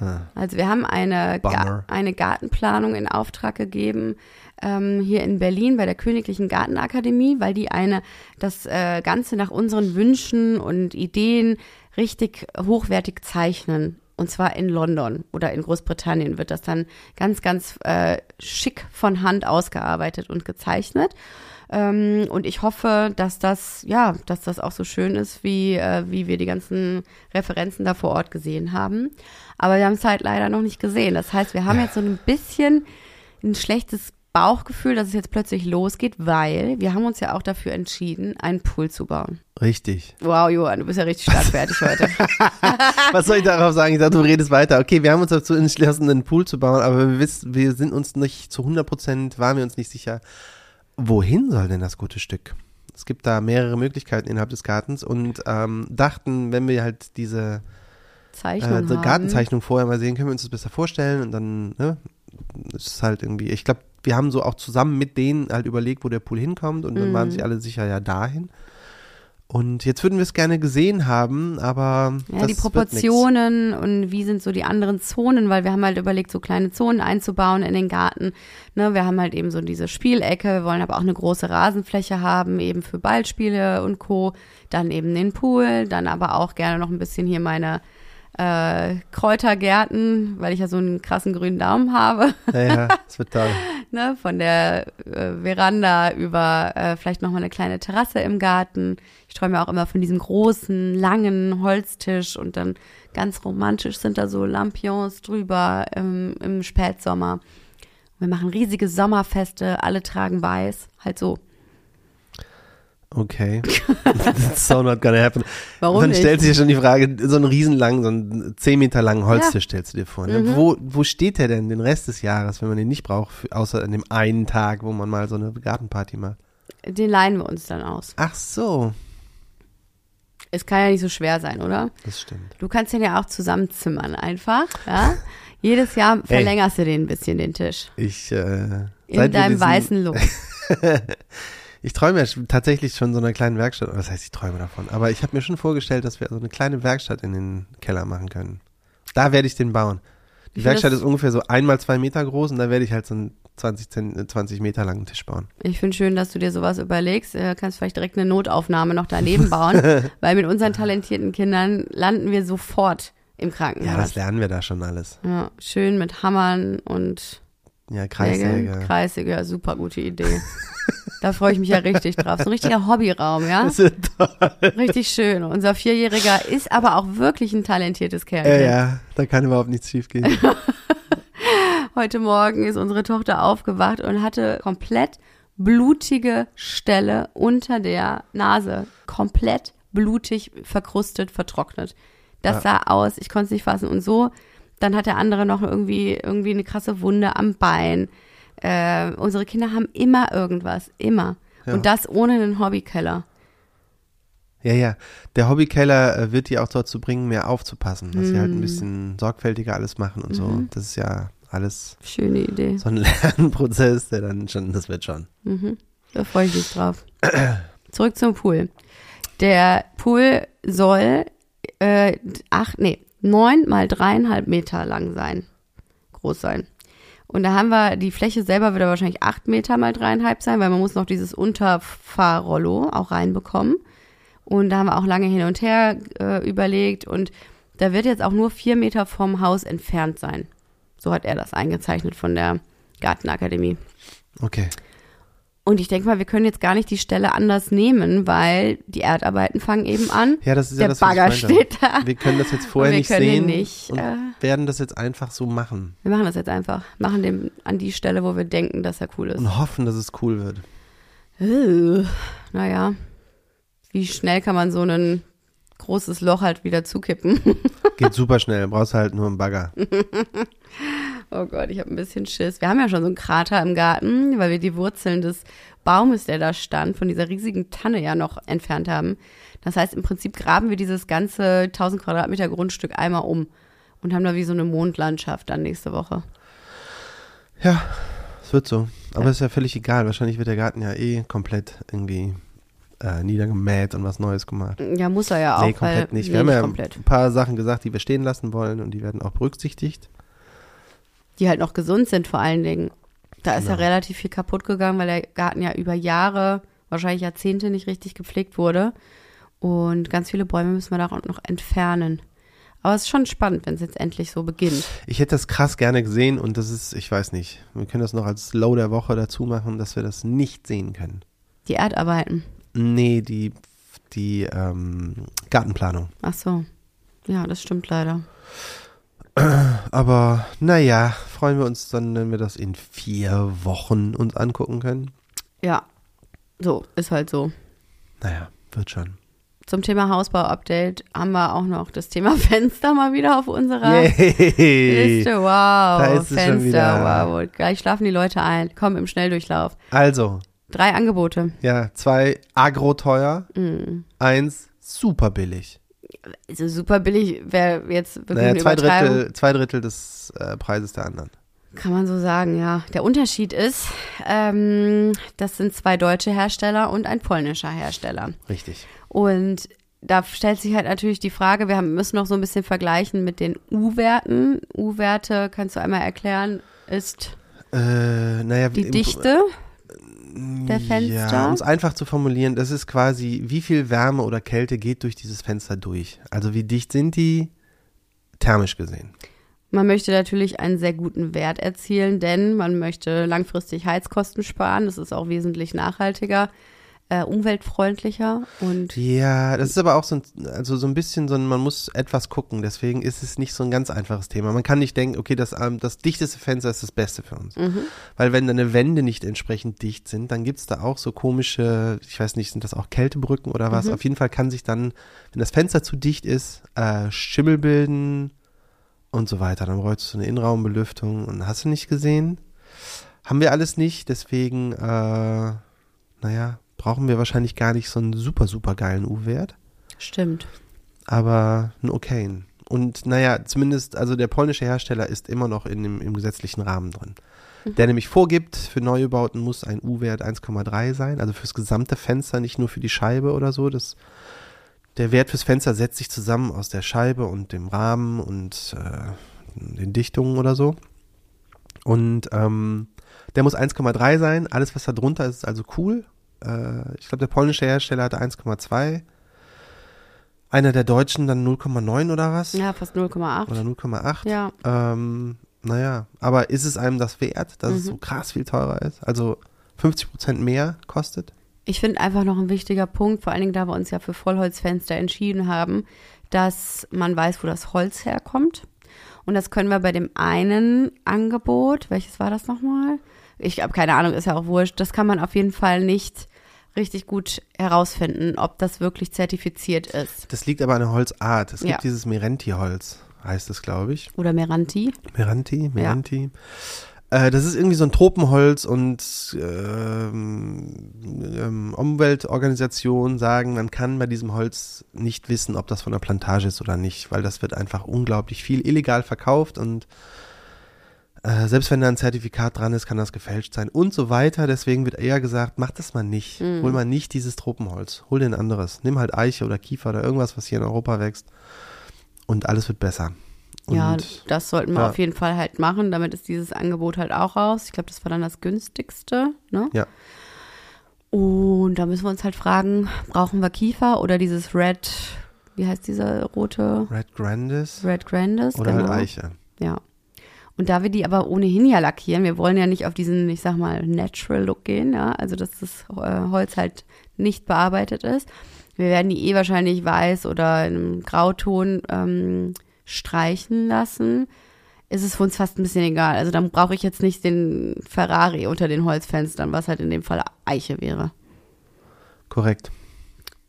Ah, Also wir haben eine. Ga eine Gartenplanung in Auftrag gegeben ähm, hier in Berlin bei der Königlichen Gartenakademie, weil die eine das äh, Ganze nach unseren Wünschen und Ideen richtig hochwertig zeichnen. Und zwar in London oder in Großbritannien wird das dann ganz, ganz äh, schick von Hand ausgearbeitet und gezeichnet. Ähm, und ich hoffe, dass das, ja, dass das auch so schön ist, wie, äh, wie wir die ganzen Referenzen da vor Ort gesehen haben. Aber wir haben es halt leider noch nicht gesehen. Das heißt, wir haben jetzt so ein bisschen ein schlechtes Bauchgefühl, dass es jetzt plötzlich losgeht, weil wir haben uns ja auch dafür entschieden, einen Pool zu bauen. richtig. Wow, Johann, du bist ja richtig stark fertig heute. Was soll ich darauf sagen? Ich dachte, du redest weiter. Okay, wir haben uns dazu entschlossen, einen Pool zu bauen, aber wir wissen, wir sind uns nicht zu 100 Prozent, waren wir uns nicht sicher, wohin soll denn das gute Stück? Es gibt da mehrere Möglichkeiten innerhalb des Gartens und ähm, dachten, wenn wir halt diese Zeichnung äh. Gartenzeichnung vorher mal sehen, können wir uns das besser vorstellen und dann ne, ist es halt irgendwie, ich glaube, wir haben so auch zusammen mit denen halt überlegt, wo der Pool hinkommt und dann Mhm. waren sich alle sicher, ja, dahin. Und jetzt würden wir es gerne gesehen haben, aber Ja, die Proportionen und wie sind so die anderen Zonen, weil wir haben halt überlegt, so kleine Zonen einzubauen in den Garten. Ne, wir haben halt eben so diese Spielecke, wir wollen aber auch eine große Rasenfläche haben, eben für Ballspiele und Co. Dann eben den Pool, dann aber auch gerne noch ein bisschen hier meine äh, Kräutergärten, weil ich ja so einen krassen grünen Daumen habe. Ja, ja, es wird toll. ne, von der äh, Veranda über äh, vielleicht noch mal eine kleine Terrasse im Garten. Ich träume auch immer von diesem großen, langen Holztisch und dann ganz romantisch sind da so Lampions drüber im, im Spätsommer. Wir machen riesige Sommerfeste, alle tragen weiß, halt so. Okay. So not gonna happen. Warum Dann nicht? stellt sich ja schon die Frage, so einen riesenlangen, so einen 10 Meter langen Holztisch stellst du dir vor. Ne? Mhm. Wo, wo steht der denn den Rest des Jahres, wenn man den nicht braucht, außer an dem einen Tag, wo man mal so eine Gartenparty macht? Den leihen wir uns dann aus. Ach so, Es kann ja nicht so schwer sein, oder? das stimmt. Du kannst den ja auch zusammenzimmern einfach, ja? Jedes Jahr verlängerst du den ein bisschen, den Tisch. Ich, äh, In deinem diesen- weißen Look. Ich träume ja tatsächlich schon so einer kleinen Werkstatt, oder was heißt ich träume davon, aber ich habe mir schon vorgestellt, dass wir so eine kleine Werkstatt in den Keller machen können. Da werde ich den bauen. Die Ich Werkstatt ist ungefähr so einmal zwei Meter groß und da werde ich halt so einen 20, Zent- äh, 20 Meter langen Tisch bauen. Ich finde schön, dass du dir sowas überlegst. Äh, kannst vielleicht direkt eine Notaufnahme noch daneben bauen, weil mit unseren talentierten Kindern landen wir sofort im Ja, Krankenhaus. das lernen wir da schon alles. Ja, schön mit Hammern und Ja, Säge. Kreissäge. Kreissäge, ja, super gute Idee. da freue ich mich ja richtig drauf. So ein richtiger Hobbyraum, ja? Das wird toll. Richtig schön. Unser Vierjähriger ist aber auch wirklich ein talentiertes Kerl. Ja, ja, da kann überhaupt nichts schief gehen. Heute Morgen ist unsere Tochter aufgewacht und hatte komplett blutige Stelle unter der Nase. Komplett blutig, verkrustet, vertrocknet. Das sah aus, ich konnte es nicht fassen. Und so, dann hat der andere noch irgendwie, irgendwie eine krasse Wunde am Bein. Äh, unsere Kinder haben immer irgendwas, immer. Ja. Und das ohne einen Hobbykeller. Ja, ja. Der Hobbykeller äh, wird die auch dazu bringen, mehr aufzupassen, dass sie halt ein Mm. bisschen sorgfältiger alles machen und so. Mhm. Das ist ja alles Schöne Idee. so ein Lernprozess, der dann schon, das wird schon. Mhm. Da freue ich mich drauf. Zurück zum Pool. Der Pool soll äh, acht, nee, neun mal dreieinhalb Meter lang sein. Groß sein. Und da haben wir, die Fläche selber wird wahrscheinlich acht Meter mal dreieinhalb sein, weil man muss noch dieses Unterfahrrollo auch reinbekommen. Und da haben wir auch lange hin und her äh, überlegt und da wird jetzt auch nur vier Meter vom Haus entfernt sein. So hat er das eingezeichnet von der Gartenakademie. Okay. Und ich denke mal, wir können jetzt gar nicht die Stelle anders nehmen, weil die Erdarbeiten fangen eben an. Ja, das ist ja Der das, was ich Bagger steht da. Wir können das jetzt vorher nicht sehen nicht, äh, werden das jetzt einfach so machen Wir machen das jetzt einfach. Machen den an die Stelle, wo wir denken, dass er cool ist. und hoffen, dass es cool wird. Äh, naja, wie schnell kann man so ein großes Loch halt wieder zukippen? Geht super schnell, brauchst halt nur einen Bagger. Oh Gott, ich habe ein bisschen Schiss. Wir haben ja schon so einen Krater im Garten, weil wir die Wurzeln des Baumes, der da stand, von dieser riesigen Tanne ja noch entfernt haben. Das heißt, im Prinzip graben wir dieses ganze 1000 Quadratmeter Grundstück einmal um und haben da wie so eine Mondlandschaft dann nächste Woche. Ja, es wird so. Aber ist ja völlig egal. Wahrscheinlich wird der Garten ja eh komplett irgendwie äh, niedergemäht und was Neues gemacht. Ja, muss er ja auch. nee, komplett nicht. Wir haben ja komplett. ein paar Sachen gesagt, die wir stehen lassen wollen und die werden auch berücksichtigt. Die halt noch gesund sind vor allen Dingen. Da ist ja Genau. relativ viel kaputt gegangen, weil der Garten ja über Jahre, wahrscheinlich Jahrzehnte nicht richtig gepflegt wurde. Und ganz viele Bäume müssen wir da auch noch entfernen. Aber es ist schon spannend, wenn es jetzt endlich so beginnt. Ich hätte das krass gerne gesehen und das ist, ich weiß nicht, wir können das noch als Low der Woche dazu machen, dass wir das nicht sehen können. Die Erdarbeiten. Nee, die, die ähm, Gartenplanung. Ach so. Ja, das stimmt leider. Aber naja, freuen wir uns dann, wenn wir das in vier Wochen uns angucken können. Ja. So, ist halt so. Naja, wird schon. Zum Thema Hausbau-Update haben wir auch noch das Thema Fenster mal wieder auf unserer Yay! Liste. Wow. Da ist es schon Fenster, wieder. wow. Gleich schlafen die Leute ein. Komm im Schnelldurchlauf. Also, Drei Angebote. ja, zwei agro-teuer, Mhm. eins super billig. Also super billig wäre jetzt wirklich Naja, eine zwei. Drittel, zwei Drittel des äh, Preises der anderen. Kann man so sagen, ja. Der Unterschied ist, ähm, das sind zwei deutsche Hersteller und ein polnischer Hersteller. Richtig. Und da stellt sich halt natürlich die Frage, wir haben, müssen noch so ein bisschen vergleichen mit den U-Werten. U-Werte, kannst du einmal erklären, ist Äh, naja, die im- Dichte der Fenster? Ja, um es einfach zu formulieren, das ist quasi, wie viel Wärme oder Kälte geht durch dieses Fenster durch. Also wie dicht sind die thermisch gesehen. Man möchte natürlich einen sehr guten Wert erzielen, denn man möchte langfristig Heizkosten sparen. Das ist auch wesentlich nachhaltiger. Äh, umweltfreundlicher und Ja, das ist aber auch so ein, also so ein bisschen so ein, man muss etwas gucken, deswegen ist es nicht so ein ganz einfaches Thema. Man kann nicht denken, okay, das, ähm, das dichteste Fenster ist das Beste für uns. Mhm. Weil wenn deine Wände nicht entsprechend dicht sind, dann gibt's da auch so komische, ich weiß nicht, sind das auch Kältebrücken oder was? Mhm. Auf jeden Fall kann sich dann, wenn das Fenster zu dicht ist, äh, Schimmel bilden und so weiter. Dann bräuchtest du eine Innenraumbelüftung und hast du nicht gesehen? Haben wir alles nicht, deswegen, äh, naja, brauchen wir wahrscheinlich gar nicht so einen super, super geilen U-Wert, stimmt. aber einen okayen. Und naja, zumindest, also der polnische Hersteller ist immer noch in dem, im gesetzlichen Rahmen drin. Der nämlich vorgibt, für Neubauten muss ein U-Wert 1,3 sein, also fürs gesamte Fenster, nicht nur für die Scheibe oder so. Das, der Wert fürs Fenster setzt sich zusammen aus der Scheibe und dem Rahmen und äh, den Dichtungen oder so. Und ähm, der muss 1,3 sein. Alles, was da drunter ist, ist also cool. Äh, ich glaube, der polnische Hersteller hatte 1,2. Einer der deutschen dann 0,9 oder was? Ja, fast 0,8. Oder 0,8. Ja, Ähm, naja, aber ist es einem das wert, dass es Mhm. so krass viel teurer ist? Also 50 Prozent mehr kostet? ich finde einfach noch ein wichtiger Punkt, vor allen Dingen, da wir uns ja für Vollholzfenster entschieden haben, dass man weiß, wo das Holz herkommt. Und das können wir bei dem einen Angebot, welches war das nochmal? Ich habe keine Ahnung, ist ja auch wurscht. Das kann man auf jeden Fall nicht richtig gut herausfinden, ob das wirklich zertifiziert ist. Das liegt aber an der Holzart. Es Ja. gibt dieses Merenti-Holz, heißt es, glaube ich. Oder Meranti. Meranti, Meranti. Äh, das ist irgendwie so ein Tropenholz und ähm, ähm, Umweltorganisationen sagen, man kann bei diesem Holz nicht wissen, ob das von der Plantage ist oder nicht, weil das wird einfach unglaublich viel illegal verkauft und äh, selbst wenn da ein Zertifikat dran ist, kann das gefälscht sein und so weiter. Deswegen wird eher gesagt, mach das mal nicht. Mhm. Hol mal nicht dieses Tropenholz. Hol dir ein anderes. Nimm halt Eiche oder Kiefer oder irgendwas, was hier in Europa wächst und alles wird besser. Und ja, das sollten wir ja. auf jeden Fall halt machen. Damit ist dieses Angebot halt auch raus. Ich glaube, das war dann das günstigste. Ne? Ja. Und da müssen wir uns halt fragen, brauchen wir Kiefer oder dieses Red, wie heißt dieser rote? Red Grandis Red Grandis. oder genau. halt Eiche. Ja. Und da wir die aber ohnehin ja lackieren, wir wollen ja nicht auf diesen, ich sag mal, Natural Look gehen, ja, also dass das äh, Holz halt nicht bearbeitet ist. Wir werden die eh wahrscheinlich weiß oder in einem Grauton ähm, streichen lassen. Ist es für uns fast ein bisschen egal. Also dann brauche ich jetzt nicht den Ferrari unter den Holzfenstern, was halt in dem Fall Eiche wäre. Korrekt.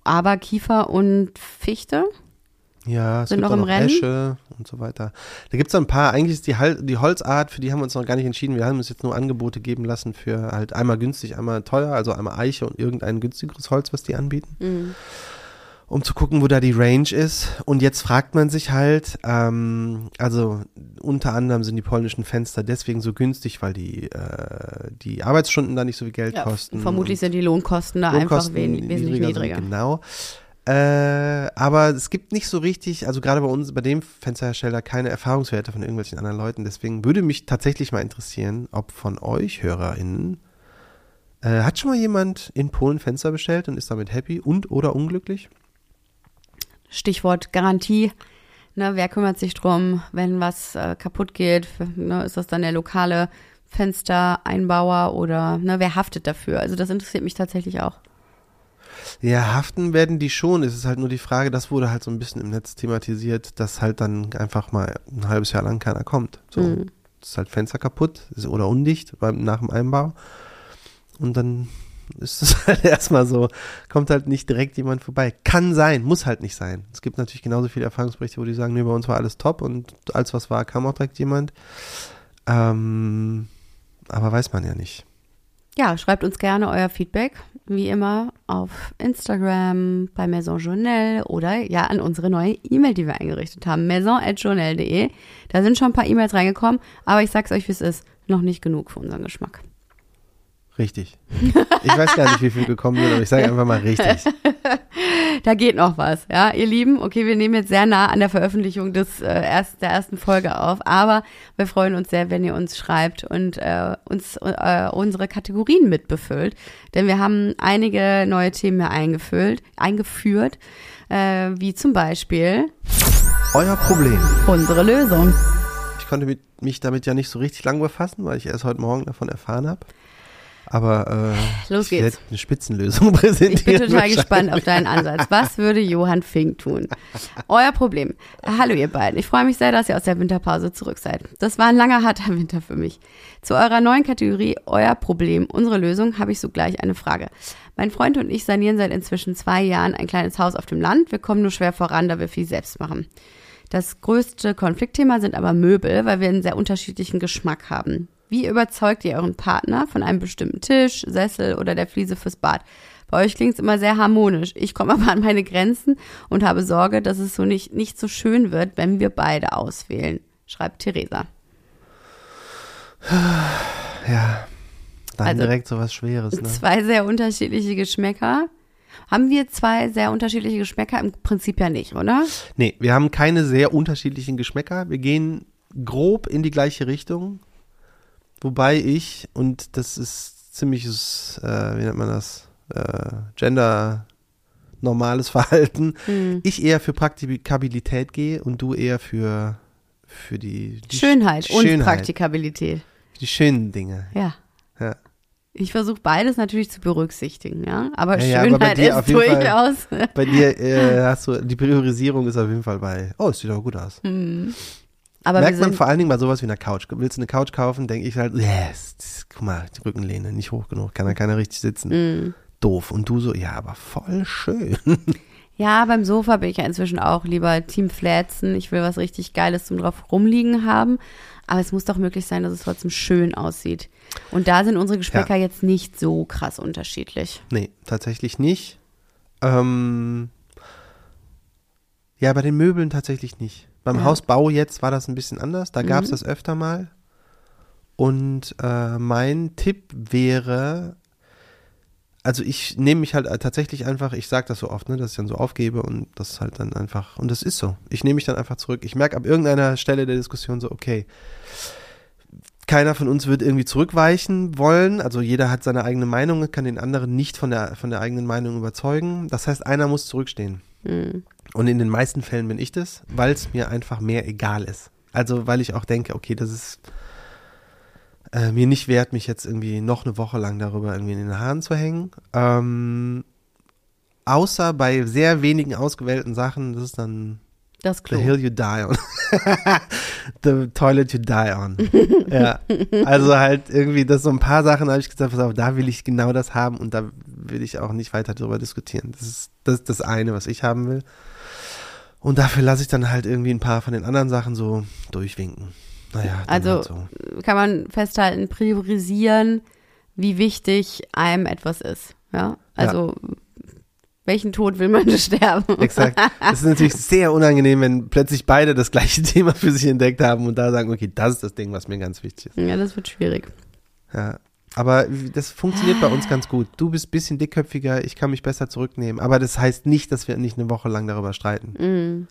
Aber Kiefer und Fichte, Ja, es Sind gibt noch auch im noch Rennen? Esche und so weiter. Da gibt es ein paar, eigentlich ist die, die Holzart, für die haben wir uns noch gar nicht entschieden. Wir haben uns jetzt nur Angebote geben lassen für halt einmal günstig, einmal teuer, also einmal Eiche und irgendein günstigeres Holz, was die anbieten, Mhm. um zu gucken, wo da die Range ist. Und jetzt fragt man sich halt, ähm, also unter anderem sind die polnischen Fenster deswegen so günstig, weil die, äh, die Arbeitsstunden da nicht so viel Geld ja, kosten. vermutlich sind die Lohnkosten da Lohnkosten einfach wen wesentlich niedriger niedriger. Genau. Äh, aber es gibt nicht so richtig, also gerade bei uns, bei dem Fensterhersteller, keine Erfahrungswerte von irgendwelchen anderen Leuten. Deswegen würde mich tatsächlich mal interessieren, ob von euch HörerInnen äh, hat schon mal jemand in Polen Fenster bestellt und ist damit happy und oder unglücklich? Stichwort Garantie. Ne, wer kümmert sich drum, wenn was äh, kaputt geht? Ne, ist das dann der lokale Fenstereinbauer oder ne, wer haftet dafür? Also das interessiert mich tatsächlich auch. Ja, haften werden die schon. Es ist halt nur die Frage, das wurde halt so ein bisschen im Netz thematisiert, dass halt dann einfach mal ein halbes Jahr lang keiner kommt. So, Mhm. ist halt Fenster kaputt ist, oder undicht beim, nach dem Einbau. Und dann ist es halt erstmal so, kommt halt nicht direkt jemand vorbei. Kann sein, muss halt nicht sein. Es gibt natürlich genauso viele Erfahrungsberichte, wo die sagen, nee, bei uns war alles top und als was war, kam auch direkt jemand. Ähm, aber weiß man ja nicht. Ja, schreibt uns gerne euer Feedback, wie immer, auf Instagram, bei Maison Journal oder ja an unsere neue E-Mail, die wir eingerichtet haben, maison.journal.de. Da sind schon ein paar E-Mails reingekommen, aber ich sag's euch, wie es ist, noch nicht genug für unseren Geschmack. Richtig. Ich weiß gar nicht, wie viel gekommen sind, aber ich sage einfach mal richtig. Da geht noch was, ja, ihr Lieben. Okay, wir nehmen jetzt sehr nah an der Veröffentlichung des äh, erst, der ersten Folge auf, aber wir freuen uns sehr, wenn ihr uns schreibt und äh, uns äh, unsere Kategorien mitbefüllt, denn wir haben einige neue Themen mehr eingefüllt, eingeführt, äh, wie zum Beispiel Euer Problem. unsere Lösung. Ich konnte mit, mich damit ja nicht so richtig lang befassen, weil ich erst heute Morgen davon erfahren habe. Aber äh, Los ich geht's. eine Spitzenlösung präsentieren. Ich bin total gespannt auf deinen Ansatz. Was würde Johann Fink tun? Euer Problem. Hallo ihr beiden. Ich freue mich sehr, dass ihr aus der Winterpause zurück seid. Das war ein langer, harter Winter für mich. Zu eurer neuen Kategorie Euer Problem, unsere Lösung, habe ich sogleich eine Frage. Mein Freund und ich sanieren seit inzwischen zwei Jahren ein kleines Haus auf dem Land. Wir kommen nur schwer voran, da wir viel selbst machen. Das größte Konfliktthema sind aber Möbel, weil wir einen sehr unterschiedlichen Geschmack haben. Wie überzeugt ihr euren Partner von einem bestimmten Tisch, Sessel oder der Fliese fürs Bad? Bei euch klingt es immer sehr harmonisch. Ich komme aber an meine Grenzen und habe Sorge, dass es so nicht, nicht so schön wird, wenn wir beide auswählen, schreibt Theresa. Ja, dann Also, direkt so was Schweres. Ne? Zwei sehr unterschiedliche Geschmäcker. Haben wir zwei sehr unterschiedliche Geschmäcker? Im Prinzip ja nicht, oder? Nee, wir haben keine sehr unterschiedlichen Geschmäcker. Wir gehen grob in die gleiche Richtung. Wobei ich, und das ist ziemliches, äh, wie nennt man das, äh, Gender normales Verhalten, Hm. ich eher für Praktikabilität gehe und du eher für, für die, die Schönheit Sch- und Schönheit, Praktikabilität. Die schönen Dinge. Ja. Ja. Ich versuche beides natürlich zu berücksichtigen, ja. Aber Ja, ja, aber Schönheit dir auf ist jeden Fall- durchaus. Bei dir äh, hast du, die Priorisierung ist auf jeden Fall bei, oh, es sieht aber gut aus. Hm. Aber Merkt man vor allen Dingen bei sowas wie einer Couch. Willst du eine Couch kaufen, denke ich halt, yes, guck mal, die Rückenlehne nicht hoch genug, kann da keiner richtig sitzen. Hm. Doof. Und du so, ja, aber voll schön. Ja, beim Sofa bin ich ja inzwischen auch lieber Team Flatzen. Ich will was richtig Geiles zum drauf rumliegen haben. Aber es muss doch möglich sein, dass es trotzdem schön aussieht. Und da sind unsere Geschmäcker jetzt nicht so krass unterschiedlich. Nee, tatsächlich nicht. Ähm, ja, bei den Möbeln tatsächlich nicht. Beim Ja. Hausbau jetzt war das ein bisschen anders. Da gab es Mhm. das öfter mal. Und äh, mein Tipp wäre, also ich nehme mich halt tatsächlich einfach, ich sage das so oft, ne, dass ich dann so aufgebe und das halt dann einfach, und das ist so. Ich nehme mich dann einfach zurück. Ich merke ab irgendeiner Stelle der Diskussion so, okay, keiner von uns wird irgendwie zurückweichen wollen. Also jeder hat seine eigene Meinung, kann den anderen nicht von der, von der eigenen Meinung überzeugen. Das heißt, einer muss zurückstehen. Hm. Und in den meisten Fällen bin ich das, weil es mir einfach mehr egal ist. Also weil ich auch denke, okay, das ist äh, mir nicht wert, mich jetzt irgendwie noch eine Woche lang darüber irgendwie in den Haaren zu hängen. Ähm, außer bei sehr wenigen ausgewählten Sachen, das ist dann Das The Klo. hill you die on. The toilet you die on. ja. Also halt irgendwie, das so ein paar Sachen habe ich gesagt, pass auf, da will ich genau das haben und da will ich auch nicht weiter darüber diskutieren. Das ist das, ist das eine, was ich haben will. Und dafür lasse ich dann halt irgendwie ein paar von den anderen Sachen so durchwinken. Naja, Also halt so. kann man festhalten, priorisieren, wie wichtig einem etwas ist. Ja, also welchen Tod will man sterben? Exakt. Es ist natürlich sehr unangenehm, wenn plötzlich beide das gleiche Thema für sich entdeckt haben und da sagen, okay, das ist das Ding, was mir ganz wichtig ist. Ja, das wird schwierig. Ja. Aber das funktioniert bei uns ganz gut. Du bist ein bisschen dickköpfiger, ich kann mich besser zurücknehmen. Aber das heißt nicht, dass wir nicht eine Woche lang darüber streiten. Mhm.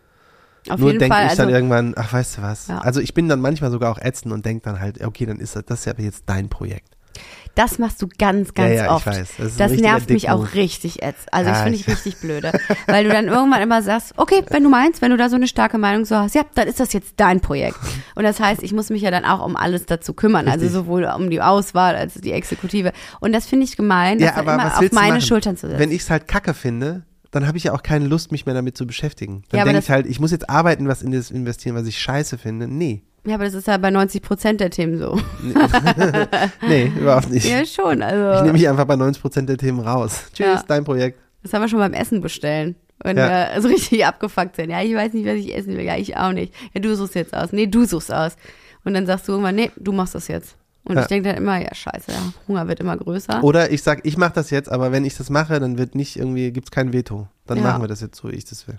Auf Nur denke ich Also, dann irgendwann, ach, weißt du was? Ja. Also ich bin dann manchmal sogar auch ätzend und denke dann halt, okay, dann ist das, das ist ja jetzt dein Projekt. Das machst du ganz, ganz ja, ja, oft. weiß. Das, Das nervt mich auch richtig ätz. Also das Ja, finde ich ich- richtig blöde. Weil du dann irgendwann immer sagst, okay, wenn du meinst, wenn du da so eine starke Meinung so hast, ja, dann ist das jetzt dein Projekt. Und das heißt, ich muss mich ja dann auch um alles dazu kümmern. Also Richtig. sowohl um die Auswahl als die Exekutive. Und das finde ich gemein, das Ja, aber immer auf meine machen? Schultern zu setzen. Wenn ich es halt kacke finde, dann habe ich ja auch keine Lust, mich mehr damit zu beschäftigen. Dann Ja, denke das- ich halt, ich muss jetzt arbeiten, was in das investieren, was ich scheiße finde. Nee. Ja, aber das ist ja bei 90 Prozent der Themen so. Nee, überhaupt nicht. ja, schon. Ich Also nehme mich einfach bei 90% der Themen raus. Tschüss, Ja. dein Projekt. das haben wir schon beim Essen bestellen. Wenn Ja. wir so richtig abgefuckt sind. Ja, ich weiß nicht, was ich essen will. Ja, ich auch nicht. Ja, du suchst jetzt aus. Nee, du suchst aus. Und dann sagst du irgendwann, nee, du machst das jetzt. Und Ja. ich denke dann immer, ja, scheiße, ja, Hunger wird immer größer. Oder ich sag, ich mache das jetzt, aber wenn ich das mache, dann wird nicht irgendwie, gibt's kein Veto. Dann Ja. machen wir das jetzt so, wie ich das will.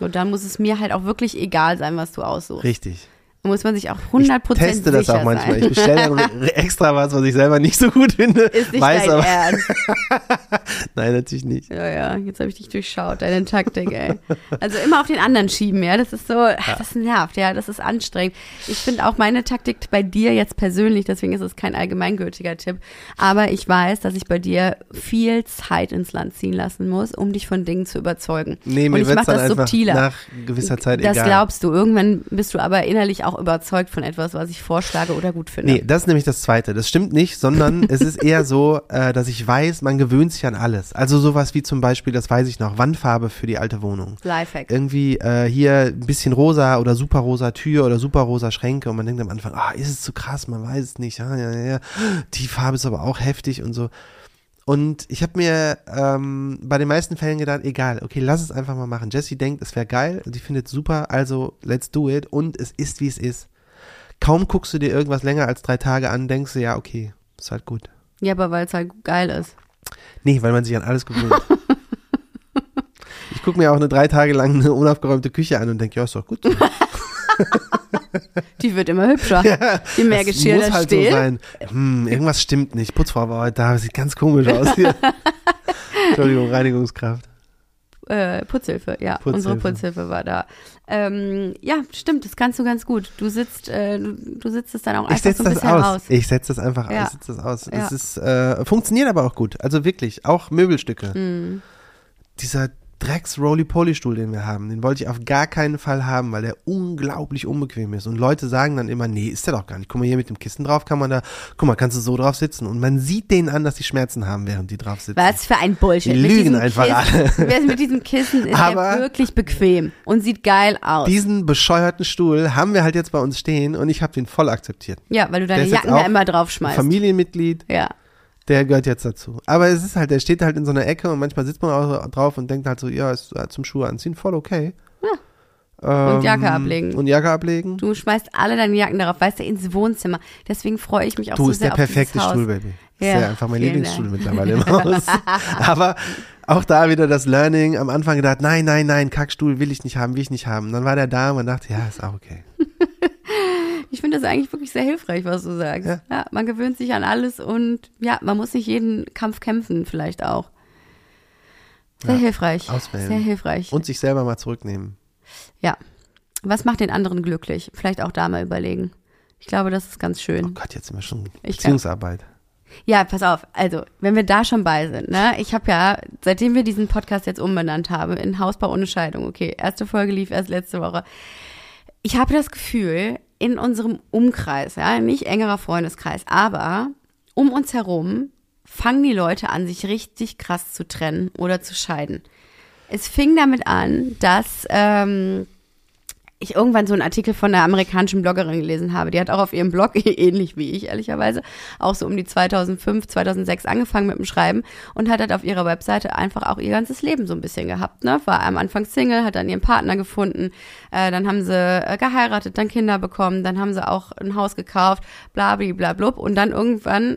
Und dann muss es mir halt auch wirklich egal sein, was du aussuchst. Richtig. Muss man sich auch 100% Ich teste das auch manchmal. sein. Ich bestelle dann extra was, was ich selber nicht so gut finde. Ist nicht weiß dein aber, Ernst. Nein, natürlich nicht. Ja, ja, jetzt habe ich dich durchschaut, deine Taktik, ey. Also immer auf den anderen schieben, ja, das ist so, ach, das nervt, ja, das ist anstrengend. Ich finde auch meine Taktik bei dir jetzt persönlich, deswegen ist es kein allgemeingültiger Tipp, aber ich weiß, dass ich bei dir viel Zeit ins Land ziehen lassen muss, um dich von Dingen zu überzeugen. Nee, Und mir ich wird mache das subtiler. nach gewisser Zeit Das egal. glaubst du. Irgendwann bist du aber innerlich auch überzeugt von etwas, was ich vorschlage oder gut finde. Nee, das ist nämlich das Zweite. Das stimmt nicht, sondern es ist eher so, äh, dass ich weiß, man gewöhnt sich an alles. Also sowas wie zum Beispiel, das weiß ich noch, Wandfarbe für die alte Wohnung. Lifehack. Irgendwie äh, hier ein bisschen rosa oder super rosa Tür oder super rosa Schränke und man denkt am Anfang, ah, ist es zu krass, man weiß es nicht. Ja, ja, ja. Die Farbe ist aber auch heftig und so. Und ich habe mir ähm, bei den meisten Fällen gedacht, egal, okay, lass es einfach mal machen. Jessie denkt, es wäre geil, sie findet es super, also let's do it. Und es ist, wie es ist. Kaum guckst du dir irgendwas länger als drei Tage an, denkst du, ja, okay, ist halt gut. Ja, aber weil es halt geil ist. Nee, weil man sich an alles gewöhnt. ich gucke mir auch eine drei Tage lang eine unaufgeräumte Küche an und denke, ja, ist doch gut. Die wird immer hübscher. Je mehr Das Geschirr muss da halt steht. so sein. Hm, irgendwas stimmt nicht. Putzfrau war heute da, sieht ganz komisch aus hier. Entschuldigung, Reinigungskraft. Äh, Putzhilfe, ja. Putzhilfe. Unsere Putzhilfe war da. Ähm, ja, stimmt, das kannst du ganz gut. Du sitzt, äh, du, du sitzt es dann auch Ich einfach setze so ein das bisschen aus. aus. Ich setze das einfach Ja. aus. Ich das aus. Ja. Es ist, äh, funktioniert aber auch gut. Also wirklich, auch Möbelstücke. Mhm. Dieser Drecks Roly-Poly-Stuhl, den wir haben, den wollte ich auf gar keinen Fall haben, weil der unglaublich unbequem ist. Und Leute sagen dann immer, nee, ist der doch gar nicht. Guck mal, hier mit dem Kissen drauf kann man da, guck mal, kannst du so drauf sitzen. Und man sieht denen an, dass die Schmerzen haben, während die drauf sitzen. Was für ein Bullshit. Die lügen einfach Kissen, Wer mit diesem Kissen ist Aber- der wirklich bequem und sieht geil aus. Diesen bescheuerten Stuhl haben wir halt jetzt bei uns stehen und ich habe den voll akzeptiert. ja, weil du deine Jacken da immer Ein draufschmeißt. Familienmitglied, Ja. Der gehört jetzt dazu. Aber es ist halt, der steht halt in so einer Ecke und manchmal sitzt man auch drauf und denkt halt so, ja, ist äh, zum Schuhe anziehen voll okay. Ja. Und Jacke ablegen. Und Jacke ablegen. Du schmeißt alle deine Jacken darauf, weißt du, ins Wohnzimmer. Deswegen freue ich mich auch Du so sehr der auf perfekte dieses Haus. Stuhl, Baby. Ja, ist ja einfach mein Lieblingsstuhl Dank. mittlerweile im Haus. Aber auch da wieder das Learning. Am Anfang gedacht, nein, nein, nein, Kackstuhl will ich nicht haben, will ich nicht haben. Und dann war der da und man dachte, ja, ist auch okay. Ich finde das eigentlich wirklich sehr hilfreich, was du sagst. Ja. Ja. man gewöhnt sich an alles und ja, man muss nicht jeden Kampf kämpfen, vielleicht auch. Sehr Ja, hilfreich. auswählen. Sehr hilfreich. Und sich selber mal zurücknehmen. ja. Was macht den anderen glücklich? Vielleicht auch da mal überlegen. Ich glaube, das ist ganz Oh schön. Gott, jetzt sind wir schon Ich Beziehungsarbeit. Ja, pass auf. Also, wenn wir da schon bei sind, ne? Ich habe ja, seitdem wir diesen Podcast jetzt umbenannt haben, in Hausbau ohne Scheidung, okay, erste Folge lief erst letzte Woche. Ich habe das Gefühl, in unserem Umkreis, ja, nicht engerer Freundeskreis, aber um uns herum fangen die Leute an, sich richtig krass zu trennen oder zu scheiden. Es fing damit an, dass ähm, ich irgendwann so einen Artikel von einer amerikanischen Bloggerin gelesen habe. Die hat auch auf ihrem Blog, ähnlich wie ich ehrlicherweise, auch so um die 2005, 2006 angefangen mit dem Schreiben und hat halt auf ihrer Webseite einfach auch ihr ganzes Leben so ein bisschen gehabt. Ne? War am Anfang Single, hat dann ihren Partner gefunden, äh, dann haben sie äh, geheiratet, dann Kinder bekommen, dann haben sie auch ein Haus gekauft, bla bla blub und dann irgendwann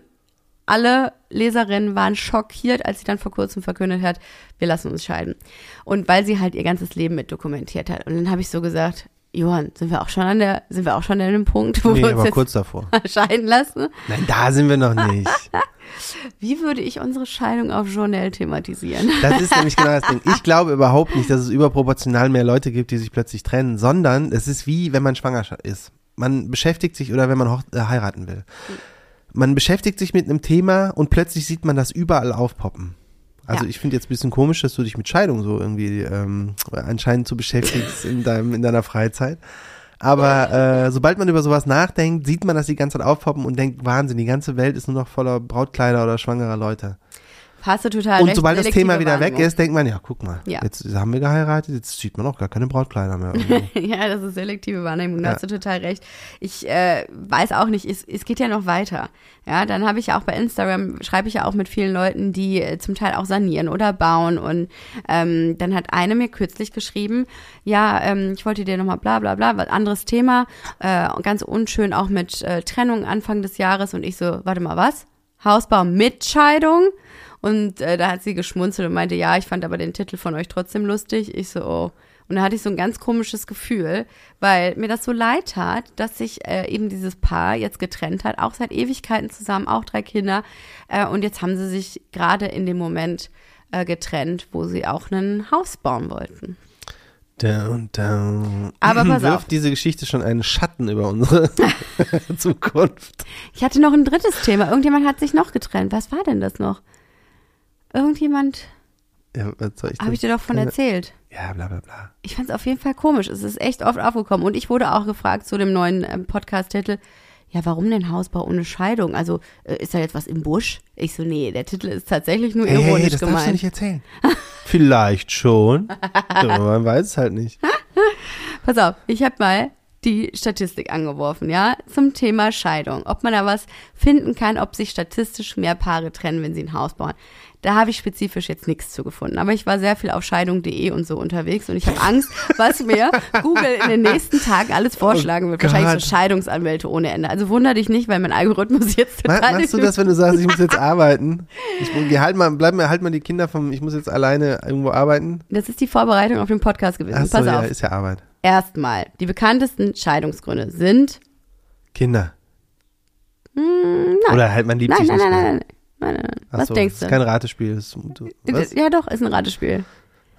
alle Leserinnen waren schockiert, als sie dann vor kurzem verkündet hat, wir lassen uns scheiden. Und weil sie halt ihr ganzes Leben mit dokumentiert hat. Und dann habe ich so gesagt, Johann, sind wir auch schon an der, sind wir auch schon an dem Punkt, wo Nee, wir uns aber jetzt kurz davor. scheiden lassen? Nein, da sind wir noch nicht. Wie würde ich unsere Scheidung auf Journal thematisieren? Das ist nämlich genau das Ding. Ich glaube überhaupt nicht, dass es überproportional mehr Leute gibt, die sich plötzlich trennen, sondern es ist wie, wenn man schwanger ist. Man beschäftigt sich oder wenn man äh, heiraten will. Man beschäftigt sich mit einem Thema und plötzlich sieht man das überall aufpoppen. Also Ja. ich finde jetzt ein bisschen komisch, dass du dich mit Scheidung so irgendwie ähm, anscheinend so beschäftigst in, deinem, in deiner Freizeit. Aber äh, sobald man über sowas nachdenkt, sieht man das die ganze Zeit aufpoppen und denkt, Wahnsinn, die ganze Welt ist nur noch voller Brautkleider oder schwangerer Leute. Hast du total Und recht. sobald das Thema wieder weg Wahrnehmung. ist, denkt man, ja, guck mal, Ja. jetzt haben wir geheiratet, jetzt sieht man auch gar keine Brautkleider mehr. Ja, das ist selektive Wahrnehmung, da Ja. hast du total recht. Ich äh, weiß auch nicht, es, es geht ja noch weiter. Ja, dann habe ich ja auch bei Instagram, schreibe ich ja auch mit vielen Leuten, die äh, zum Teil auch sanieren oder bauen. Und ähm, dann hat eine mir kürzlich geschrieben, ja, ähm, ich wollte dir nochmal bla bla bla, was anderes Thema, äh, ganz unschön auch mit äh, Trennung Anfang des Jahres. Und ich so, warte mal, was? Hausbau mit Scheidung? Und äh, da hat sie geschmunzelt und meinte, ja, ich fand aber den Titel von euch trotzdem lustig. Ich so, oh. Und da hatte ich so ein ganz komisches Gefühl, weil mir das so leid tat, dass sich äh, eben dieses Paar jetzt getrennt hat, auch seit Ewigkeiten zusammen, auch drei Kinder. Äh, und jetzt haben sie sich gerade in dem Moment äh, getrennt, wo sie auch ein Haus bauen wollten. Down, down. Aber pass Wirft auf. diese Geschichte schon einen Schatten über unsere Zukunft. Ich hatte noch ein drittes Thema. Irgendjemand hat sich noch getrennt. Was war denn das noch? Irgendjemand, Ja, habe ich dir doch von erzählt. Ja, bla bla bla. Ich fand es auf jeden Fall komisch. Es ist echt oft aufgekommen. Und ich wurde auch gefragt zu dem neuen ähm, Podcast-Titel, ja, warum denn Hausbau ohne Scheidung? Also äh, ist da jetzt was im Busch? Ich so, nee, der Titel ist tatsächlich nur Hey, ironisch hey, das darfst du gemeint. nicht erzählen. Vielleicht schon. aber man weiß es halt nicht. Pass auf, ich habe mal die Statistik angeworfen, ja, zum Thema Scheidung. Ob man da was finden kann, ob sich statistisch mehr Paare trennen, wenn sie ein Haus bauen. Da habe ich spezifisch jetzt nichts zu gefunden. Aber ich war sehr viel auf scheidung.de und so unterwegs und ich habe Angst, was mir Google in den nächsten Tagen alles vorschlagen wird. Oh Wahrscheinlich so Scheidungsanwälte ohne Ende. Also wunder dich nicht, weil mein Algorithmus jetzt total Machst du das, wenn du sagst, ich muss jetzt arbeiten? Ich geh halt mal, bleib mir halt mal die Kinder vom, ich muss jetzt alleine irgendwo arbeiten. Das ist die Vorbereitung auf den Podcast gewesen. Ach so, Pass ja, auf. ist ja Arbeit. Erstmal, die bekanntesten Scheidungsgründe sind Kinder. Nein. Oder halt man liebt Nein, sich nein, nicht nein, mehr. nein, nein, nein, nein, nein. Was so, denkst das du? ist kein Ratespiel. Das, du, was? Ja, doch, ist ein Ratespiel.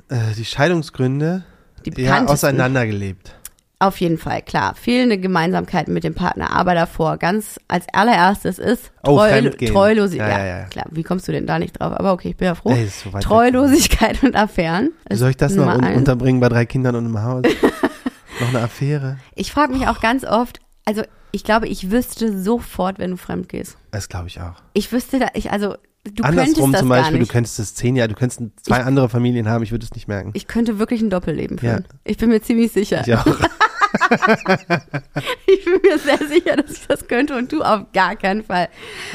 Äh, die Scheidungsgründe, Die ja, auseinandergelebt. Auf jeden Fall, klar. Fehlende Gemeinsamkeiten mit dem Partner. Aber davor, ganz als allererstes ist Oh, Treu Fremdgehen. Treulosigkeit. Ja, Ja, ja, klar. Wie kommst du denn da nicht drauf? Aber okay, ich bin ja froh. Ey, ist so. Treulosigkeit und Affären. Wie soll ich das ist noch un unterbringen bei drei Kindern und einem Haus? noch eine Affäre? Ich frage mich auch ganz oft, also ich glaube, ich wüsste sofort, wenn du fremd gehst. Das glaube ich auch. Ich wüsste da, ich, also du Andersrum könntest das zum Beispiel, du könntest es zehn Jahre, du könntest zwei andere Familien haben, ich würde es nicht merken. ich könnte wirklich ein Doppelleben Ja. führen. Ich bin mir ziemlich sicher. Ich auch. Ich bin mir sehr sicher, dass ich das könnte und du auf gar keinen Fall.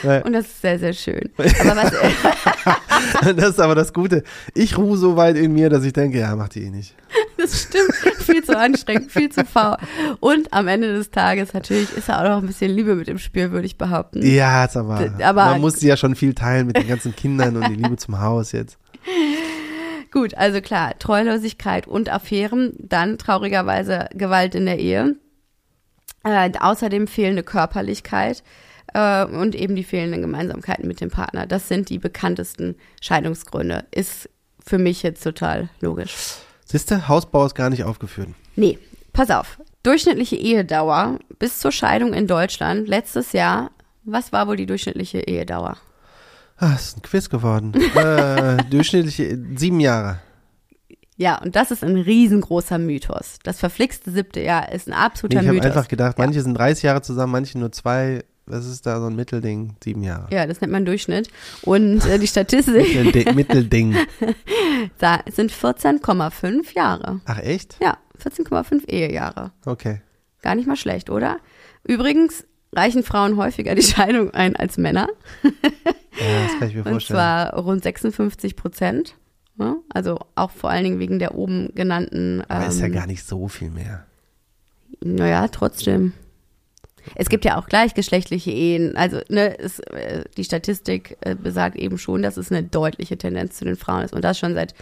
Ja. Und das ist sehr, sehr schön. Aber Das ist aber das Gute. Ich ruhe so weit in mir, dass ich denke, ja, macht die eh nicht. Das stimmt, viel zu anstrengend, viel zu faul. Und am Ende des Tages natürlich ist da auch noch ein bisschen Liebe mit im Spiel, würde ich behaupten. Ja, ist aber, D- aber- man muss ja schon viel teilen mit den ganzen Kindern und die Liebe zum Haus jetzt. Gut, also klar, Treulosigkeit und Affären, dann traurigerweise Gewalt in der Ehe. Äh, außerdem fehlende Körperlichkeit äh, und eben die fehlenden Gemeinsamkeiten mit dem Partner. Das sind die bekanntesten Scheidungsgründe. Ist für mich jetzt total logisch. Siehste, Hausbau ist gar nicht aufgeführt. Nee, pass auf. Durchschnittliche Ehedauer bis zur Scheidung in Deutschland letztes Jahr. Was war wohl die durchschnittliche Ehedauer? Ah, ist ein Quiz geworden. äh, durchschnittliche sieben Jahre. Ja, und das ist ein riesengroßer Mythos. Das verflixte siebte Jahr ist ein Nee, absoluter ich habe Mythos. einfach gedacht, Ja. manche sind 30 Jahre zusammen, manche nur zwei. Was ist da so ein Mittelding? Sieben Jahre. Ja, das nennt man Durchschnitt. Und äh, die Statistik Mitteldi- Mittelding. da sind 14,5 Jahre. Ach echt? Ja, 14,5 Ehejahre. Okay. Gar nicht mal schlecht, oder? Übrigens reichen Frauen häufiger die Scheidung ein als Männer. Ja, das kann ich mir Und vorstellen. zwar rund 56 Prozent. Ja, also auch vor allen Dingen wegen der oben genannten. Aber ist ja ähm, gar nicht so viel mehr. Naja, trotzdem. Es gibt ja auch gleichgeschlechtliche Ehen. Also ne, es, äh, die Statistik äh, besagt eben schon, dass es eine deutliche Tendenz zu den Frauen ist. Und das schon seit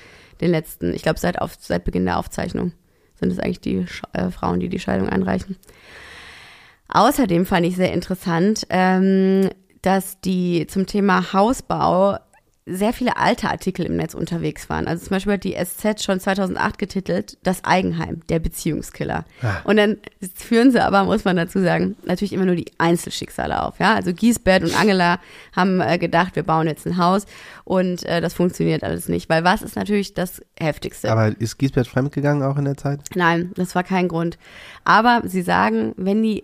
den letzten, ich glaube seit, seit Beginn der Aufzeichnung sind es eigentlich die Sch äh, Frauen, die die Scheidung einreichen. Außerdem fand ich sehr interessant, ähm, dass die zum Thema Hausbau sehr viele alte Artikel im Netz unterwegs waren. Also zum Beispiel hat die SZ schon 2008 getitelt, Das Eigenheim, der Beziehungskiller. Ah. Und dann führen sie aber, muss man dazu sagen, natürlich immer nur die Einzelschicksale auf. Ja, Also Giesbert und Angela haben äh, gedacht, wir bauen jetzt ein Haus und äh, das funktioniert alles nicht. Weil was ist natürlich das Heftigste? Aber ist Giesbert fremdgegangen auch in der Zeit? Nein, das war kein Grund. Aber sie sagen, wenn die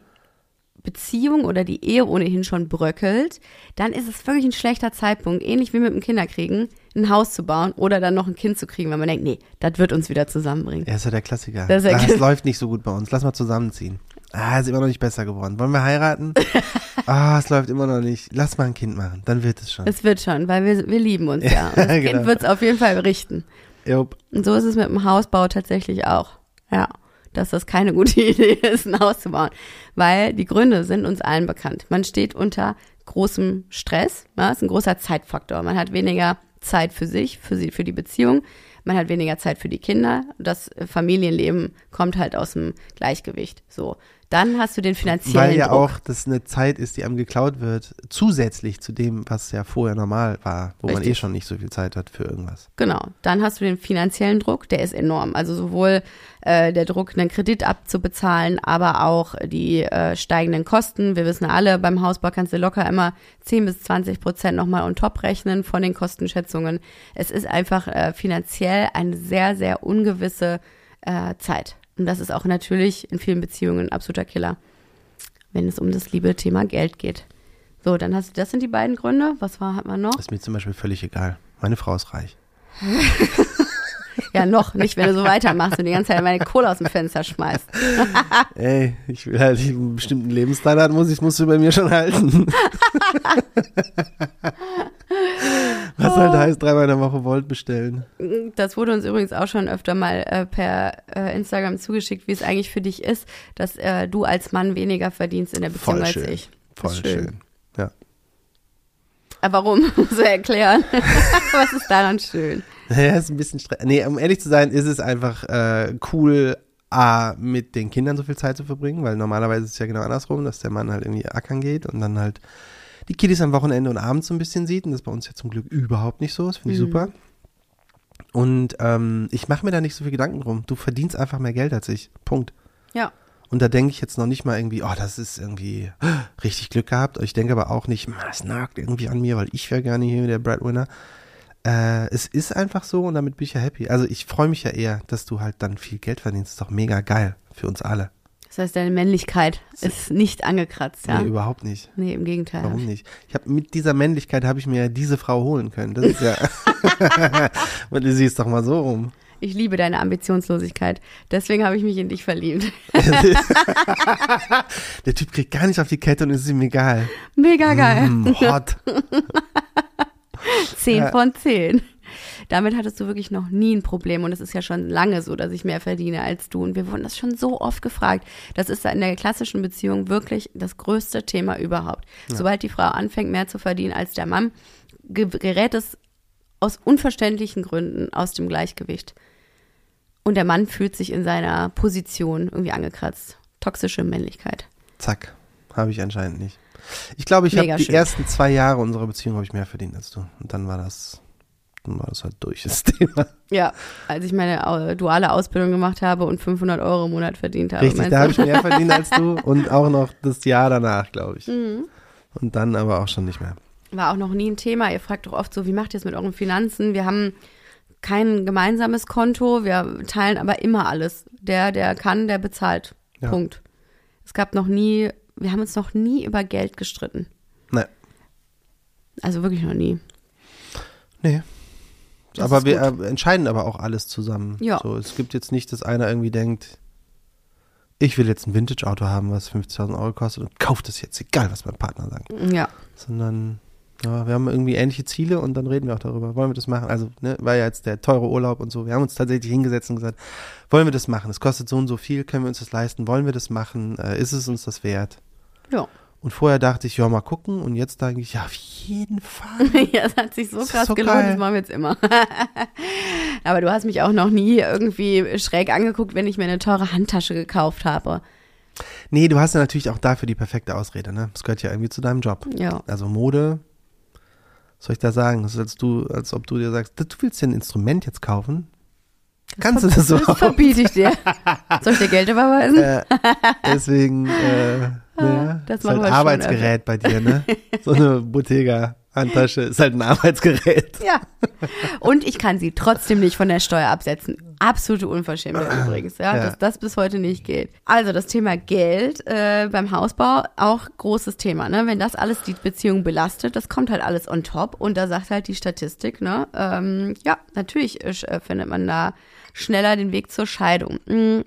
Beziehung oder die Ehe ohnehin schon bröckelt, dann ist es wirklich ein schlechter Zeitpunkt, ähnlich wie mit dem Kinderkriegen, ein Haus zu bauen oder dann noch ein Kind zu kriegen, weil man denkt, nee, das wird uns wieder zusammenbringen. Er ist ja der Klassiker. Das ist ja es läuft nicht so gut bei uns. Lass mal zusammenziehen. Ah, ist immer noch nicht besser geworden. Wollen wir heiraten? ah, es läuft immer noch nicht. Lass mal ein Kind machen. Dann wird es schon. Es wird schon, weil wir, wir lieben uns ja. Und das genau. Kind wird es auf jeden Fall berichten. Jupp. Und so ist es mit dem Hausbau tatsächlich auch. Ja, dass das keine gute Idee ist, ein Haus zu bauen. Weil die Gründe sind uns allen bekannt. Man steht unter großem Stress. Ja, ist ein großer Zeitfaktor. Man hat weniger Zeit für sich, für, sie, für die Beziehung. Man hat weniger Zeit für die Kinder. Das Familienleben kommt halt aus dem Gleichgewicht. So. Dann hast du den finanziellen Weil ja Druck. auch das eine Zeit ist, die einem geklaut wird, zusätzlich zu dem, was ja vorher normal war, wo man eh Richtig. schon nicht so viel Zeit hat für irgendwas. Genau. Dann hast du den finanziellen Druck, der ist enorm. Also sowohl äh, der Druck, einen Kredit abzubezahlen, aber auch die äh, steigenden Kosten. Wir wissen alle, beim Hausbau kannst du locker immer 10 bis 20 Prozent nochmal on top rechnen von den Kostenschätzungen. Es ist einfach äh, finanziell eine sehr, sehr ungewisse äh, Zeit. Und das ist auch natürlich in vielen Beziehungen ein absoluter Killer, wenn es um das liebe Thema Geld geht. So, dann hast du, das sind die beiden Gründe. Was war, hat man noch? Das ist mir zum Beispiel völlig egal. Meine Frau ist reich. Ja, noch nicht, wenn du so weitermachst und die ganze Zeit meine Kohle aus dem Fenster schmeißt. Ey, ich will halt einen bestimmten Lebensstandard, muss ich, musst du bei mir schon halten. Was halt heißt, dreimal in der Woche Volt bestellen. Das wurde uns übrigens auch schon öfter mal äh, per äh, Instagram zugeschickt, wie es eigentlich für dich ist, dass äh, du als Mann weniger verdienst in der Beziehung Voll als schön. ich. Voll schön. schön. Ja. Aber warum? Musst du erklären. Was ist daran schön? Ja, ist ein bisschen stress. Nee, um ehrlich zu sein, ist es einfach äh, cool, A, mit den Kindern so viel Zeit zu verbringen, weil normalerweise ist es ja genau andersrum, dass der Mann halt irgendwie ackern geht und dann halt die Kiddies am Wochenende und abends so ein bisschen sieht. Und das ist bei uns ja zum Glück überhaupt nicht so. Das finde ich Mhm. super. Und ähm, ich mache mir da nicht so viel Gedanken drum. Du verdienst einfach mehr Geld als ich. Punkt. Ja. Und da denke ich jetzt noch nicht mal irgendwie, oh, das ist irgendwie richtig Glück gehabt. Ich denke aber auch nicht, "Ma, es nagt irgendwie an mir, weil ich wäre gerne hier der Breadwinner. Äh, es ist einfach so und damit bin ich ja happy. Also ich freue mich ja eher, dass du halt dann viel Geld verdienst. ist doch mega geil für uns alle. Das heißt, deine Männlichkeit ist nicht angekratzt, ja? Nee, überhaupt nicht. Nee, im Gegenteil. Warum nicht? Ich habe mit dieser Männlichkeit habe ich mir ja diese Frau holen können. Das ist ja. Und du siehst doch mal so rum. Ich liebe deine Ambitionslosigkeit. Deswegen habe ich mich in dich verliebt. Der Typ kriegt gar nicht auf die Kette und es ist ihm egal. Mega geil. Mm, hot. Zehn Ja. von zehn. Damit hattest du wirklich noch nie ein Problem und es ist ja schon lange so, dass ich mehr verdiene als du und wir wurden das schon so oft gefragt. Das ist in der klassischen Beziehung wirklich das größte Thema überhaupt. Sobald die Frau anfängt mehr zu verdienen als der Mann, ge- gerät es aus unverständlichen Gründen aus dem Gleichgewicht. Und der Mann fühlt sich in seiner Position irgendwie angekratzt. Toxische Männlichkeit. Zack. Habe ich anscheinend nicht. Ich glaube, ich habe die ersten zwei Jahre unserer Beziehung habe ich mehr verdient als du. Und dann war das, dann war das halt durch, das Thema. Ja, als ich meine duale Ausbildung gemacht habe und 500 Euro im Monat verdient habe. Richtig, da habe ich mehr verdient als du und auch noch das Jahr danach, glaube ich. Mhm. Und dann aber auch schon nicht mehr. War auch noch nie ein Thema. Ihr fragt doch oft so, wie macht ihr es mit euren Finanzen? Wir haben kein gemeinsames Konto, wir teilen aber immer alles. Der, der kann, der bezahlt. Ja. Punkt. Es gab noch nie, wir haben uns noch nie über Geld gestritten. Nee. Also wirklich noch nie. Nee. Das aber wir äh, entscheiden aber auch alles zusammen. Ja. So, es gibt jetzt nicht, dass einer irgendwie denkt, ich will jetzt ein Vintage-Auto haben, was 50.000 Euro kostet und kauft es jetzt, egal was mein Partner sagt. Ja. Sondern, ja, wir haben irgendwie ähnliche Ziele und dann reden wir auch darüber. Wollen wir das machen? Also, ne, war ja jetzt der teure Urlaub und so. Wir haben uns tatsächlich hingesetzt und gesagt, wollen wir das machen? Es kostet so und so viel, können wir uns das leisten? Wollen wir das machen? Äh, ist es uns das wert? Ja. Und vorher dachte ich, ja, mal gucken. Und jetzt denke ich, ja, auf jeden Fall. ja, das hat sich so Das krass so gelohnt, geil. das machen wir jetzt immer. aber du hast mich auch noch nie irgendwie schräg angeguckt, wenn ich mir eine teure Handtasche gekauft habe. Nee, du hast ja natürlich auch dafür die perfekte Ausrede, ne? Das gehört ja irgendwie zu deinem Job. Ja. Also Mode, was soll ich da sagen? Das ist, als du, als ob du dir sagst, du willst dir ein Instrument jetzt kaufen? Kannst du das so? Das verbiete ich dir. Soll ich dir Geld überweisen? äh, deswegen, äh, ne, das ist halt schon Arbeitsgerät bei dir, ne? So eine Bottega-Handtasche ist halt ein Arbeitsgerät. Ja. Und ich kann sie trotzdem nicht von der Steuer absetzen. Absolute Unverschämtheit übrigens, ja, Ja. dass das bis heute nicht geht. Also das Thema Geld äh, beim Hausbau auch großes Thema, ne? Wenn das alles die Beziehung belastet, das kommt halt alles on top und da sagt halt die Statistik, ne? Ähm, ja, natürlich äh, findet man da schneller den Weg zur Scheidung. Mm.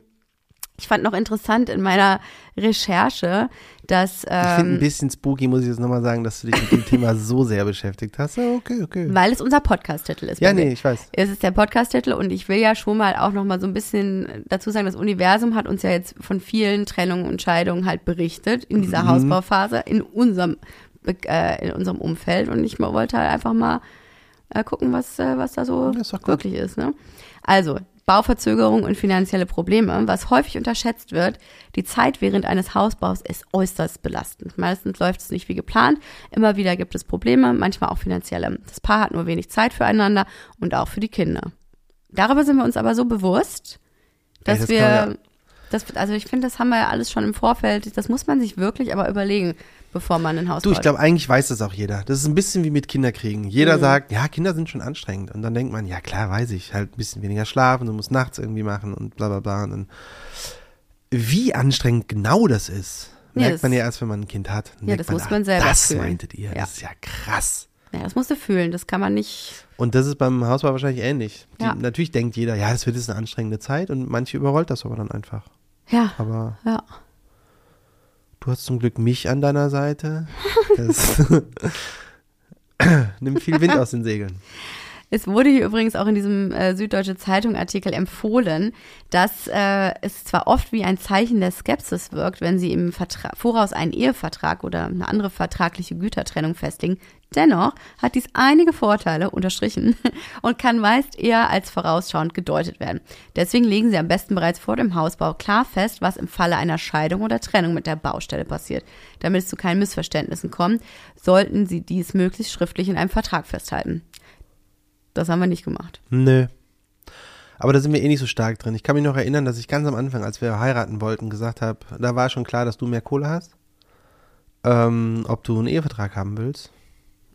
Ich fand noch interessant in meiner Recherche, dass Ich finde ein ähm, bisschen spooky, muss ich jetzt nochmal sagen, dass du dich mit dem Thema so sehr beschäftigt hast. Okay, okay. weil es unser Podcast-Titel ist. Ja, nee, ich weiß. Es ist der Podcast-Titel und ich will ja schon mal auch noch mal so ein bisschen dazu sagen, das Universum hat uns ja jetzt von vielen Trennungen und Scheidungen halt berichtet in dieser Mhm. Hausbauphase, in unserem, äh, in unserem Umfeld und ich wollte halt einfach mal äh, gucken, was, äh, was da so ist wirklich ist. Ne? Also, Bauverzögerung und finanzielle Probleme. Was häufig unterschätzt wird, die Zeit während eines Hausbaus ist äußerst belastend. Meistens läuft es nicht wie geplant. Immer wieder gibt es Probleme, manchmal auch finanzielle. Das Paar hat nur wenig Zeit füreinander und auch für die Kinder. Darüber sind wir uns aber so bewusst, dass das wir, das, also ich finde, das haben wir ja alles schon im Vorfeld. Das muss man sich wirklich aber überlegen, bevor man ein Haus Du, ich baut. glaube, eigentlich weiß das auch jeder. Das ist ein bisschen wie mit Kinderkriegen. Jeder sagt, ja, Kinder sind schon anstrengend. Und dann denkt man, ja klar, weiß ich, halt ein bisschen weniger schlafen, du musst nachts irgendwie machen und bla bla bla. Und dann, wie anstrengend genau das ist, merkt das- man ja erst, wenn man ein Kind hat. Dann Ja, das muss ah, man selber Das fühlen. meintet ihr, Ja. das ist ja krass. ja, das musst du fühlen. Das kann man nicht. Und das ist beim Hausbau wahrscheinlich ähnlich. Die, Ja. Natürlich denkt jeder, ja, das wird jetzt eine anstrengende Zeit und manche überrollt das aber dann einfach. Ja, Aber ja. Du hast zum Glück mich an deiner Seite. Das nimmt viel Wind aus den Segeln. Es wurde hier übrigens auch in diesem äh, Süddeutsche Zeitung Artikel empfohlen, dass äh, es zwar oft wie ein Zeichen der Skepsis wirkt, wenn sie im Vertra Voraus einen Ehevertrag oder eine andere vertragliche Gütertrennung festlegen. Dennoch hat dies einige Vorteile unterstrichen und kann meist eher als vorausschauend gedeutet werden. Deswegen legen Sie am besten bereits vor dem Hausbau klar fest, was im Falle einer Scheidung oder Trennung mit der Baustelle passiert. Damit es zu keinen Missverständnissen kommt, sollten Sie dies möglichst schriftlich in einem Vertrag festhalten. Das haben wir nicht gemacht. Nö. Aber da sind wir eh nicht so stark drin. Ich kann mich noch erinnern, dass ich ganz am Anfang, als wir heiraten wollten, gesagt habe, da war schon klar, dass du mehr Kohle hast, ähm, ob du einen Ehevertrag haben willst.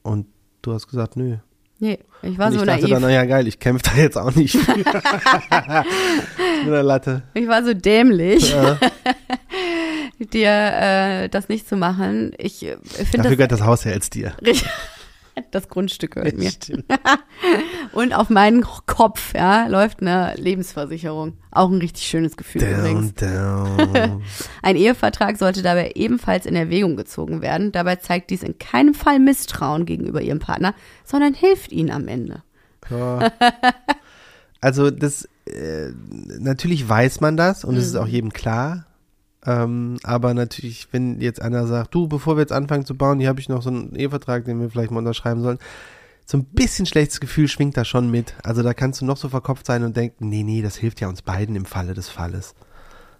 Und du hast gesagt, nö. Nee, ich war Und so ich dachte naiv. dann, naja, geil, ich kämpfe da jetzt auch nicht. für. Mit der Latte. ich war so dämlich, Ja. dir äh, das nicht zu machen. Ich äh, Dafür finde gehört das Haus ja jetzt dir. Das Grundstück gehört mir. Und auf meinen Kopf, ja, läuft eine Lebensversicherung. Auch ein richtig schönes Gefühl übrigens. Down, down. Ein Ehevertrag sollte dabei ebenfalls in Erwägung gezogen werden. Dabei zeigt dies in keinem Fall Misstrauen gegenüber ihrem Partner, sondern hilft ihnen am Ende. Ja. Also das, äh, natürlich weiß man das und es ist auch jedem klar. Ähm, aber natürlich, wenn jetzt einer sagt, du, bevor wir jetzt anfangen zu bauen, hier habe ich noch so einen Ehevertrag, den wir vielleicht mal unterschreiben sollen. So ein bisschen schlechtes Gefühl schwingt da schon mit. Also da kannst du noch so verkopft sein und denken, nee, nee, das hilft ja uns beiden im Falle des Falles.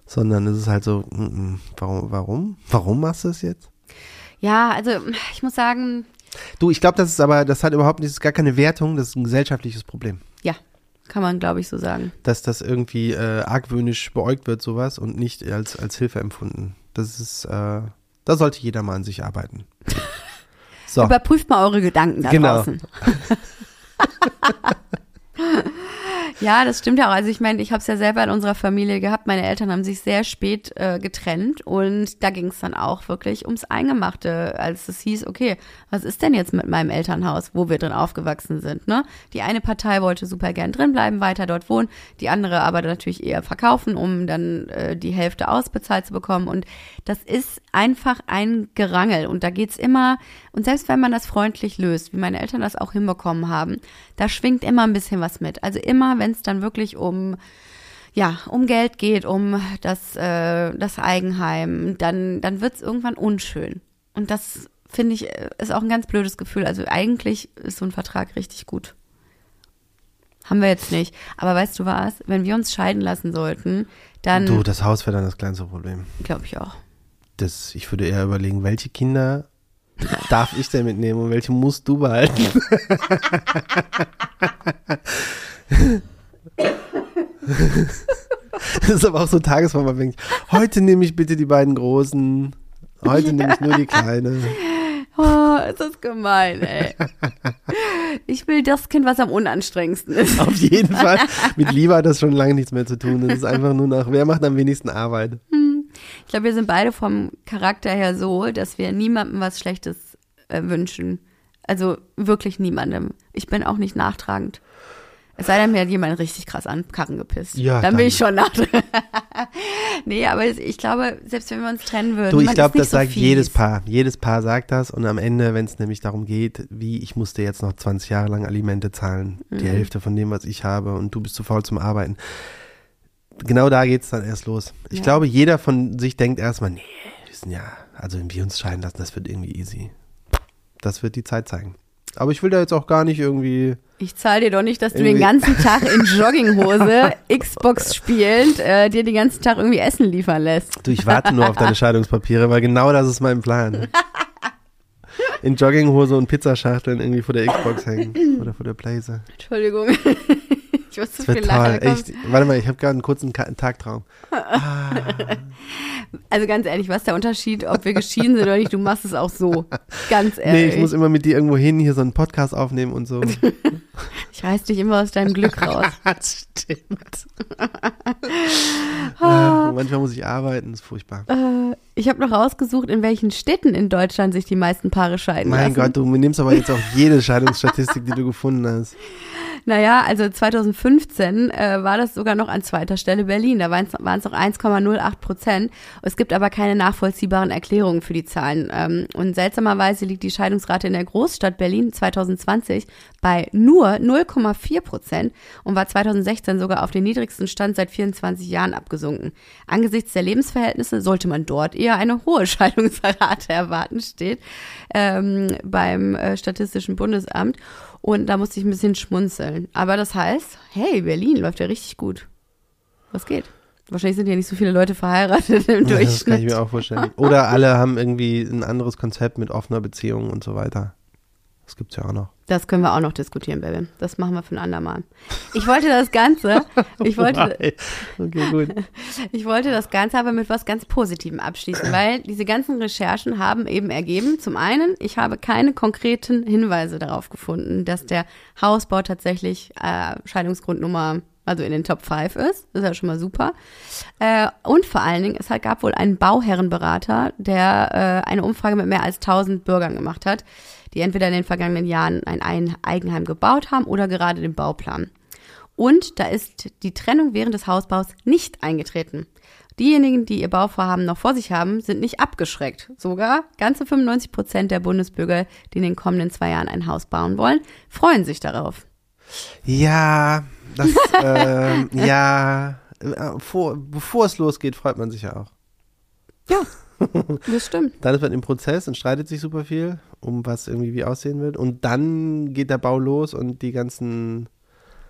Sondern es ist halt so, mm, mm, warum, warum? Warum machst du es jetzt? Ja, also ich muss sagen, Du, ich glaube, das ist aber, das hat überhaupt nicht, das ist gar keine Wertung, das ist ein gesellschaftliches Problem. ja, kann man glaube ich so sagen. dass das irgendwie äh, argwöhnisch beäugt wird, sowas, und nicht als, als Hilfe empfunden. Das ist, äh, da sollte jeder mal an sich arbeiten. So, Überprüft mal eure Gedanken da Genau. draußen. ja, das stimmt ja auch. Also ich meine, ich habe es ja selber in unserer Familie gehabt. Meine Eltern haben sich sehr spät äh, getrennt und da ging es dann auch wirklich ums Eingemachte, als es hieß, okay, was ist denn jetzt mit meinem Elternhaus, wo wir drin aufgewachsen sind? Ne? Die eine Partei wollte super gern drin bleiben, weiter dort wohnen, die andere aber natürlich eher verkaufen, um dann äh, die Hälfte ausbezahlt zu bekommen. Und das ist einfach ein Gerangel und da geht's immer, und selbst wenn man das freundlich löst, wie meine Eltern das auch hinbekommen haben, da schwingt immer ein bisschen was mit. Also immer, wenn es dann wirklich um ja, um Geld geht, um das, äh, das Eigenheim, dann, dann wird's irgendwann unschön. Und das finde ich, ist auch ein ganz blödes Gefühl. Also eigentlich ist so ein Vertrag richtig gut. Haben wir jetzt nicht. Aber weißt du was? Wenn wir uns scheiden lassen sollten, dann du, das Haus wäre dann das kleinste Problem. glaube ich auch. Das, ich würde eher überlegen, welche Kinder darf ich denn mitnehmen und welche musst du behalten? Das ist aber auch so ein Tagesform, man denkt, heute nehme ich bitte die beiden Großen, heute nehme ich nur die Kleine. Oh, ist das gemein, ey. Ich will das Kind, was am unanstrengendsten ist. Auf jeden Fall. Mit Liebe hat das schon lange nichts mehr zu tun. Das ist einfach nur nach, wer macht am wenigsten Arbeit? Ich glaube, wir sind beide vom Charakter her so, dass wir niemandem was Schlechtes äh, wünschen. Also wirklich niemandem. Ich bin auch nicht nachtragend. Es sei denn, mir hat jemand richtig krass an Karren gepisst. Ja, dann dann- bin ich schon nachtragend. nee, aber ich glaube, selbst wenn wir uns trennen würden. Du, ich glaube, das so sagt fies. jedes Paar. Jedes Paar sagt das und am Ende, wenn es nämlich darum geht, wie ich musste jetzt noch 20 Jahre lang Alimente zahlen, die Mhm. Hälfte von dem, was ich habe und du bist zu faul zum Arbeiten. Genau da geht's dann erst los. Ich Ja. glaube, jeder von sich denkt erstmal, nee, wir sind ja, also wenn wir uns scheiden lassen, das wird irgendwie easy. Das wird die Zeit zeigen. Aber ich will da jetzt auch gar nicht irgendwie. Ich zahle dir doch nicht, dass du den ganzen Tag in Jogginghose, Xbox spielend, äh, dir den ganzen Tag irgendwie Essen liefern lässt. Du, ich warte nur auf deine Scheidungspapiere, weil genau das ist mein Plan. In Jogginghose und Pizzaschachteln irgendwie vor der Xbox hängen. Oder vor der Blazer. Entschuldigung. Ich muss zu Das viel lachen. Echt. Warte mal, ich habe gerade einen kurzen Tagtraum. Also ganz ehrlich, was ist der Unterschied, ob wir geschieden sind oder nicht? Du machst es auch so. Ganz Nee, ehrlich. ich muss immer mit dir irgendwo hin, hier so einen Podcast aufnehmen und so. ich reiß dich immer aus deinem Glück raus. das stimmt. ja, manchmal muss ich arbeiten, ist furchtbar. Äh, ich habe noch rausgesucht, in welchen Städten in Deutschland sich die meisten Paare scheiden Mein lassen. Gott, du nimmst aber jetzt auch jede Scheidungsstatistik, die du gefunden hast. Naja, also 2015 äh, war das sogar noch an zweiter Stelle Berlin. Da waren es noch 1,08 Prozent. Es gibt aber keine nachvollziehbaren Erklärungen für die Zahlen. Ähm, und seltsamerweise liegt die Scheidungsrate in der Großstadt Berlin 2020 bei nur 0,4 Prozent und war 2016 sogar auf den niedrigsten Stand seit 24 Jahren abgesunken. Angesichts der Lebensverhältnisse sollte man dort eher eine hohe Scheidungsrate erwarten, steht ähm, beim äh, Statistischen Bundesamt. Und da musste ich ein bisschen schmunzeln. Aber das heißt, hey, Berlin läuft ja richtig gut. Was geht? Wahrscheinlich sind ja nicht so viele Leute verheiratet im Ja, das kann ich Durchschnitt. mir auch vorstellen. Oder alle haben irgendwie ein anderes Konzept mit offener Beziehung und so weiter. Das gibt's ja auch noch. Das können wir auch noch diskutieren, Baby. Das machen wir für ein andermal. Ich wollte das Ganze, ich wollte, Okay, gut. ich wollte das Ganze aber mit was ganz Positivem abschließen, weil diese ganzen Recherchen haben eben ergeben, zum einen, ich habe keine konkreten Hinweise darauf gefunden, dass der Hausbau tatsächlich äh, Scheidungsgrund Nummer, also in den Top 5 ist. Das ist ja schon mal super. Äh, und vor allen Dingen, es hat- gab wohl einen Bauherrenberater, der äh, eine Umfrage mit mehr als 1000 Bürgern gemacht hat, die entweder in den vergangenen Jahren ein Eigenheim gebaut haben oder gerade den Bauplan. Und da ist die Trennung während des Hausbaus nicht eingetreten. Diejenigen, die ihr Bauvorhaben noch vor sich haben, sind nicht abgeschreckt. Sogar ganze 95 Prozent der Bundesbürger, die in den kommenden zwei Jahren ein Haus bauen wollen, freuen sich darauf. Ja, das, ähm, ja, äh, vor, bevor es losgeht, freut man sich ja auch. Das stimmt. Dann ist man im Prozess und streitet sich super viel, um was irgendwie wie aussehen wird. Und dann geht der Bau los und die ganzen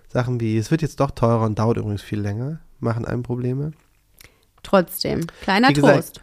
Sachen wie, es wird jetzt doch teurer und dauert übrigens viel länger, machen einem Probleme. Trotzdem, kleiner Wie gesagt, Trost.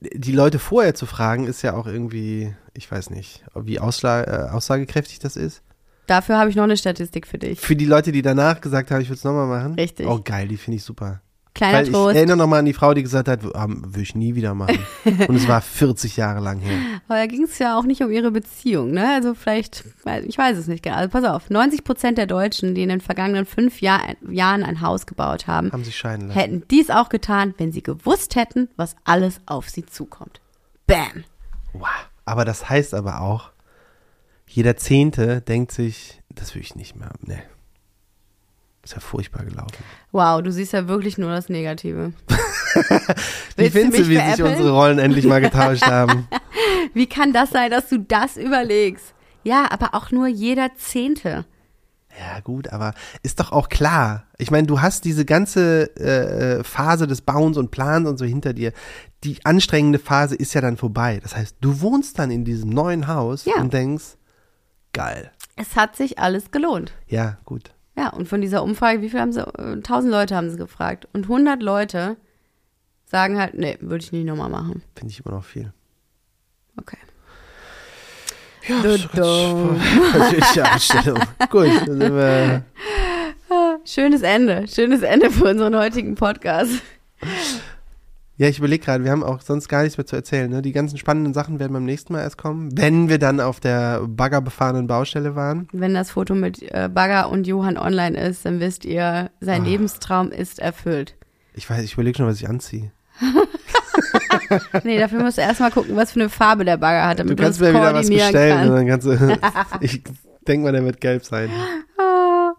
Die Leute vorher zu fragen, ist ja auch irgendwie, ich weiß nicht, wie ausschlag, äh, aussagekräftig das ist. Dafür habe ich noch eine Statistik für dich. Für die Leute, die danach gesagt haben, ich will es nochmal machen. Richtig. Oh, geil, die finde ich super. Kleiner Weil ich Trost. erinnere nochmal an die Frau, die gesagt hat, will ich nie wieder machen. Und es war 40 Jahre lang her. Aber da ging es ja auch nicht um ihre Beziehung, ne? Also vielleicht, ich weiß es nicht genau. Also pass auf, 90 Prozent der Deutschen, die in den vergangenen fünf Jahr, Jahren ein Haus gebaut haben, Haben sich scheiden lassen. hätten dies auch getan, wenn sie gewusst hätten, was alles auf sie zukommt. Bam. Wow. Aber das heißt aber auch, jeder Zehnte denkt sich, das will ich nicht mehr. Nee. Ist ja furchtbar gelaufen. Wow, du siehst ja wirklich nur das Negative. Wie du, mich wie sich unsere Rollen endlich mal getauscht haben? Wie kann das sein, dass du das überlegst? Ja, aber auch nur jeder Zehnte. Ja, gut, aber ist doch auch klar. Ich meine, du hast diese ganze äh, Phase des Bauens und Plans und so hinter dir. Die anstrengende Phase ist ja dann vorbei. Das heißt, du wohnst dann in diesem neuen Haus Ja. und denkst, geil. Es hat sich alles gelohnt. Ja, gut. Ja, und von dieser Umfrage, wie viel haben sie? äh, 1000 Leute haben sie gefragt. Und 100 Leute sagen halt, nee, würde ich nicht nochmal machen. Finde ich immer noch viel. Okay. Ja, ganz persönliche Einstellung. Gut, dann sind wir, Schönes Ende. Schönes Ende für unseren heutigen Podcast. Ja, ich überlege gerade, wir haben auch sonst gar nichts mehr zu erzählen. Ne? Die ganzen spannenden Sachen werden beim nächsten Mal erst kommen, wenn wir dann auf der baggerbefahrenen Baustelle waren. Wenn das Foto mit äh, Bagger und Johann online ist, dann wisst ihr, sein Ah. Lebenstraum ist erfüllt. Ich weiß, ich überlege schon, was ich anziehe. Nee, dafür musst du erstmal gucken, was für eine Farbe der Bagger hat, Du damit du, kannst mir wieder was bestellen und kannst. dann kannst du, ich denke mal, der wird gelb sein. Ah,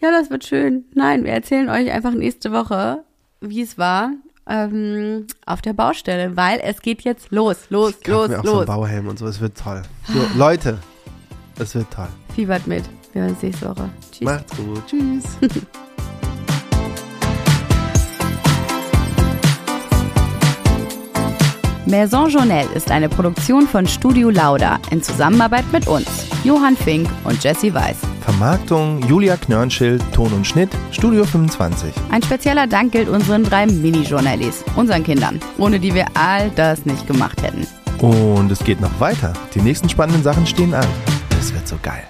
ja, das wird schön. Nein, wir erzählen euch einfach nächste Woche, wie es war ähm, auf der Baustelle, weil es geht jetzt los, los, Ich los, mir auch so einen los. Bauhelm und so, es wird toll. So, Leute, es wird toll. Fiebert mit. Wir hören uns nächste Woche. Tschüss. Macht's gut. Tschüss. Maison Journelle ist eine Produktion von Studio Lauda in Zusammenarbeit mit uns. Johann Fink und Jesse Weiß. Vermarktung Julia Knörnschild, Ton und Schnitt, Studio 25. Ein spezieller Dank gilt unseren drei Mini-Journalis, unseren Kindern, ohne die wir all das nicht gemacht hätten. Und es geht noch weiter. Die nächsten spannenden Sachen stehen an. Das wird so geil.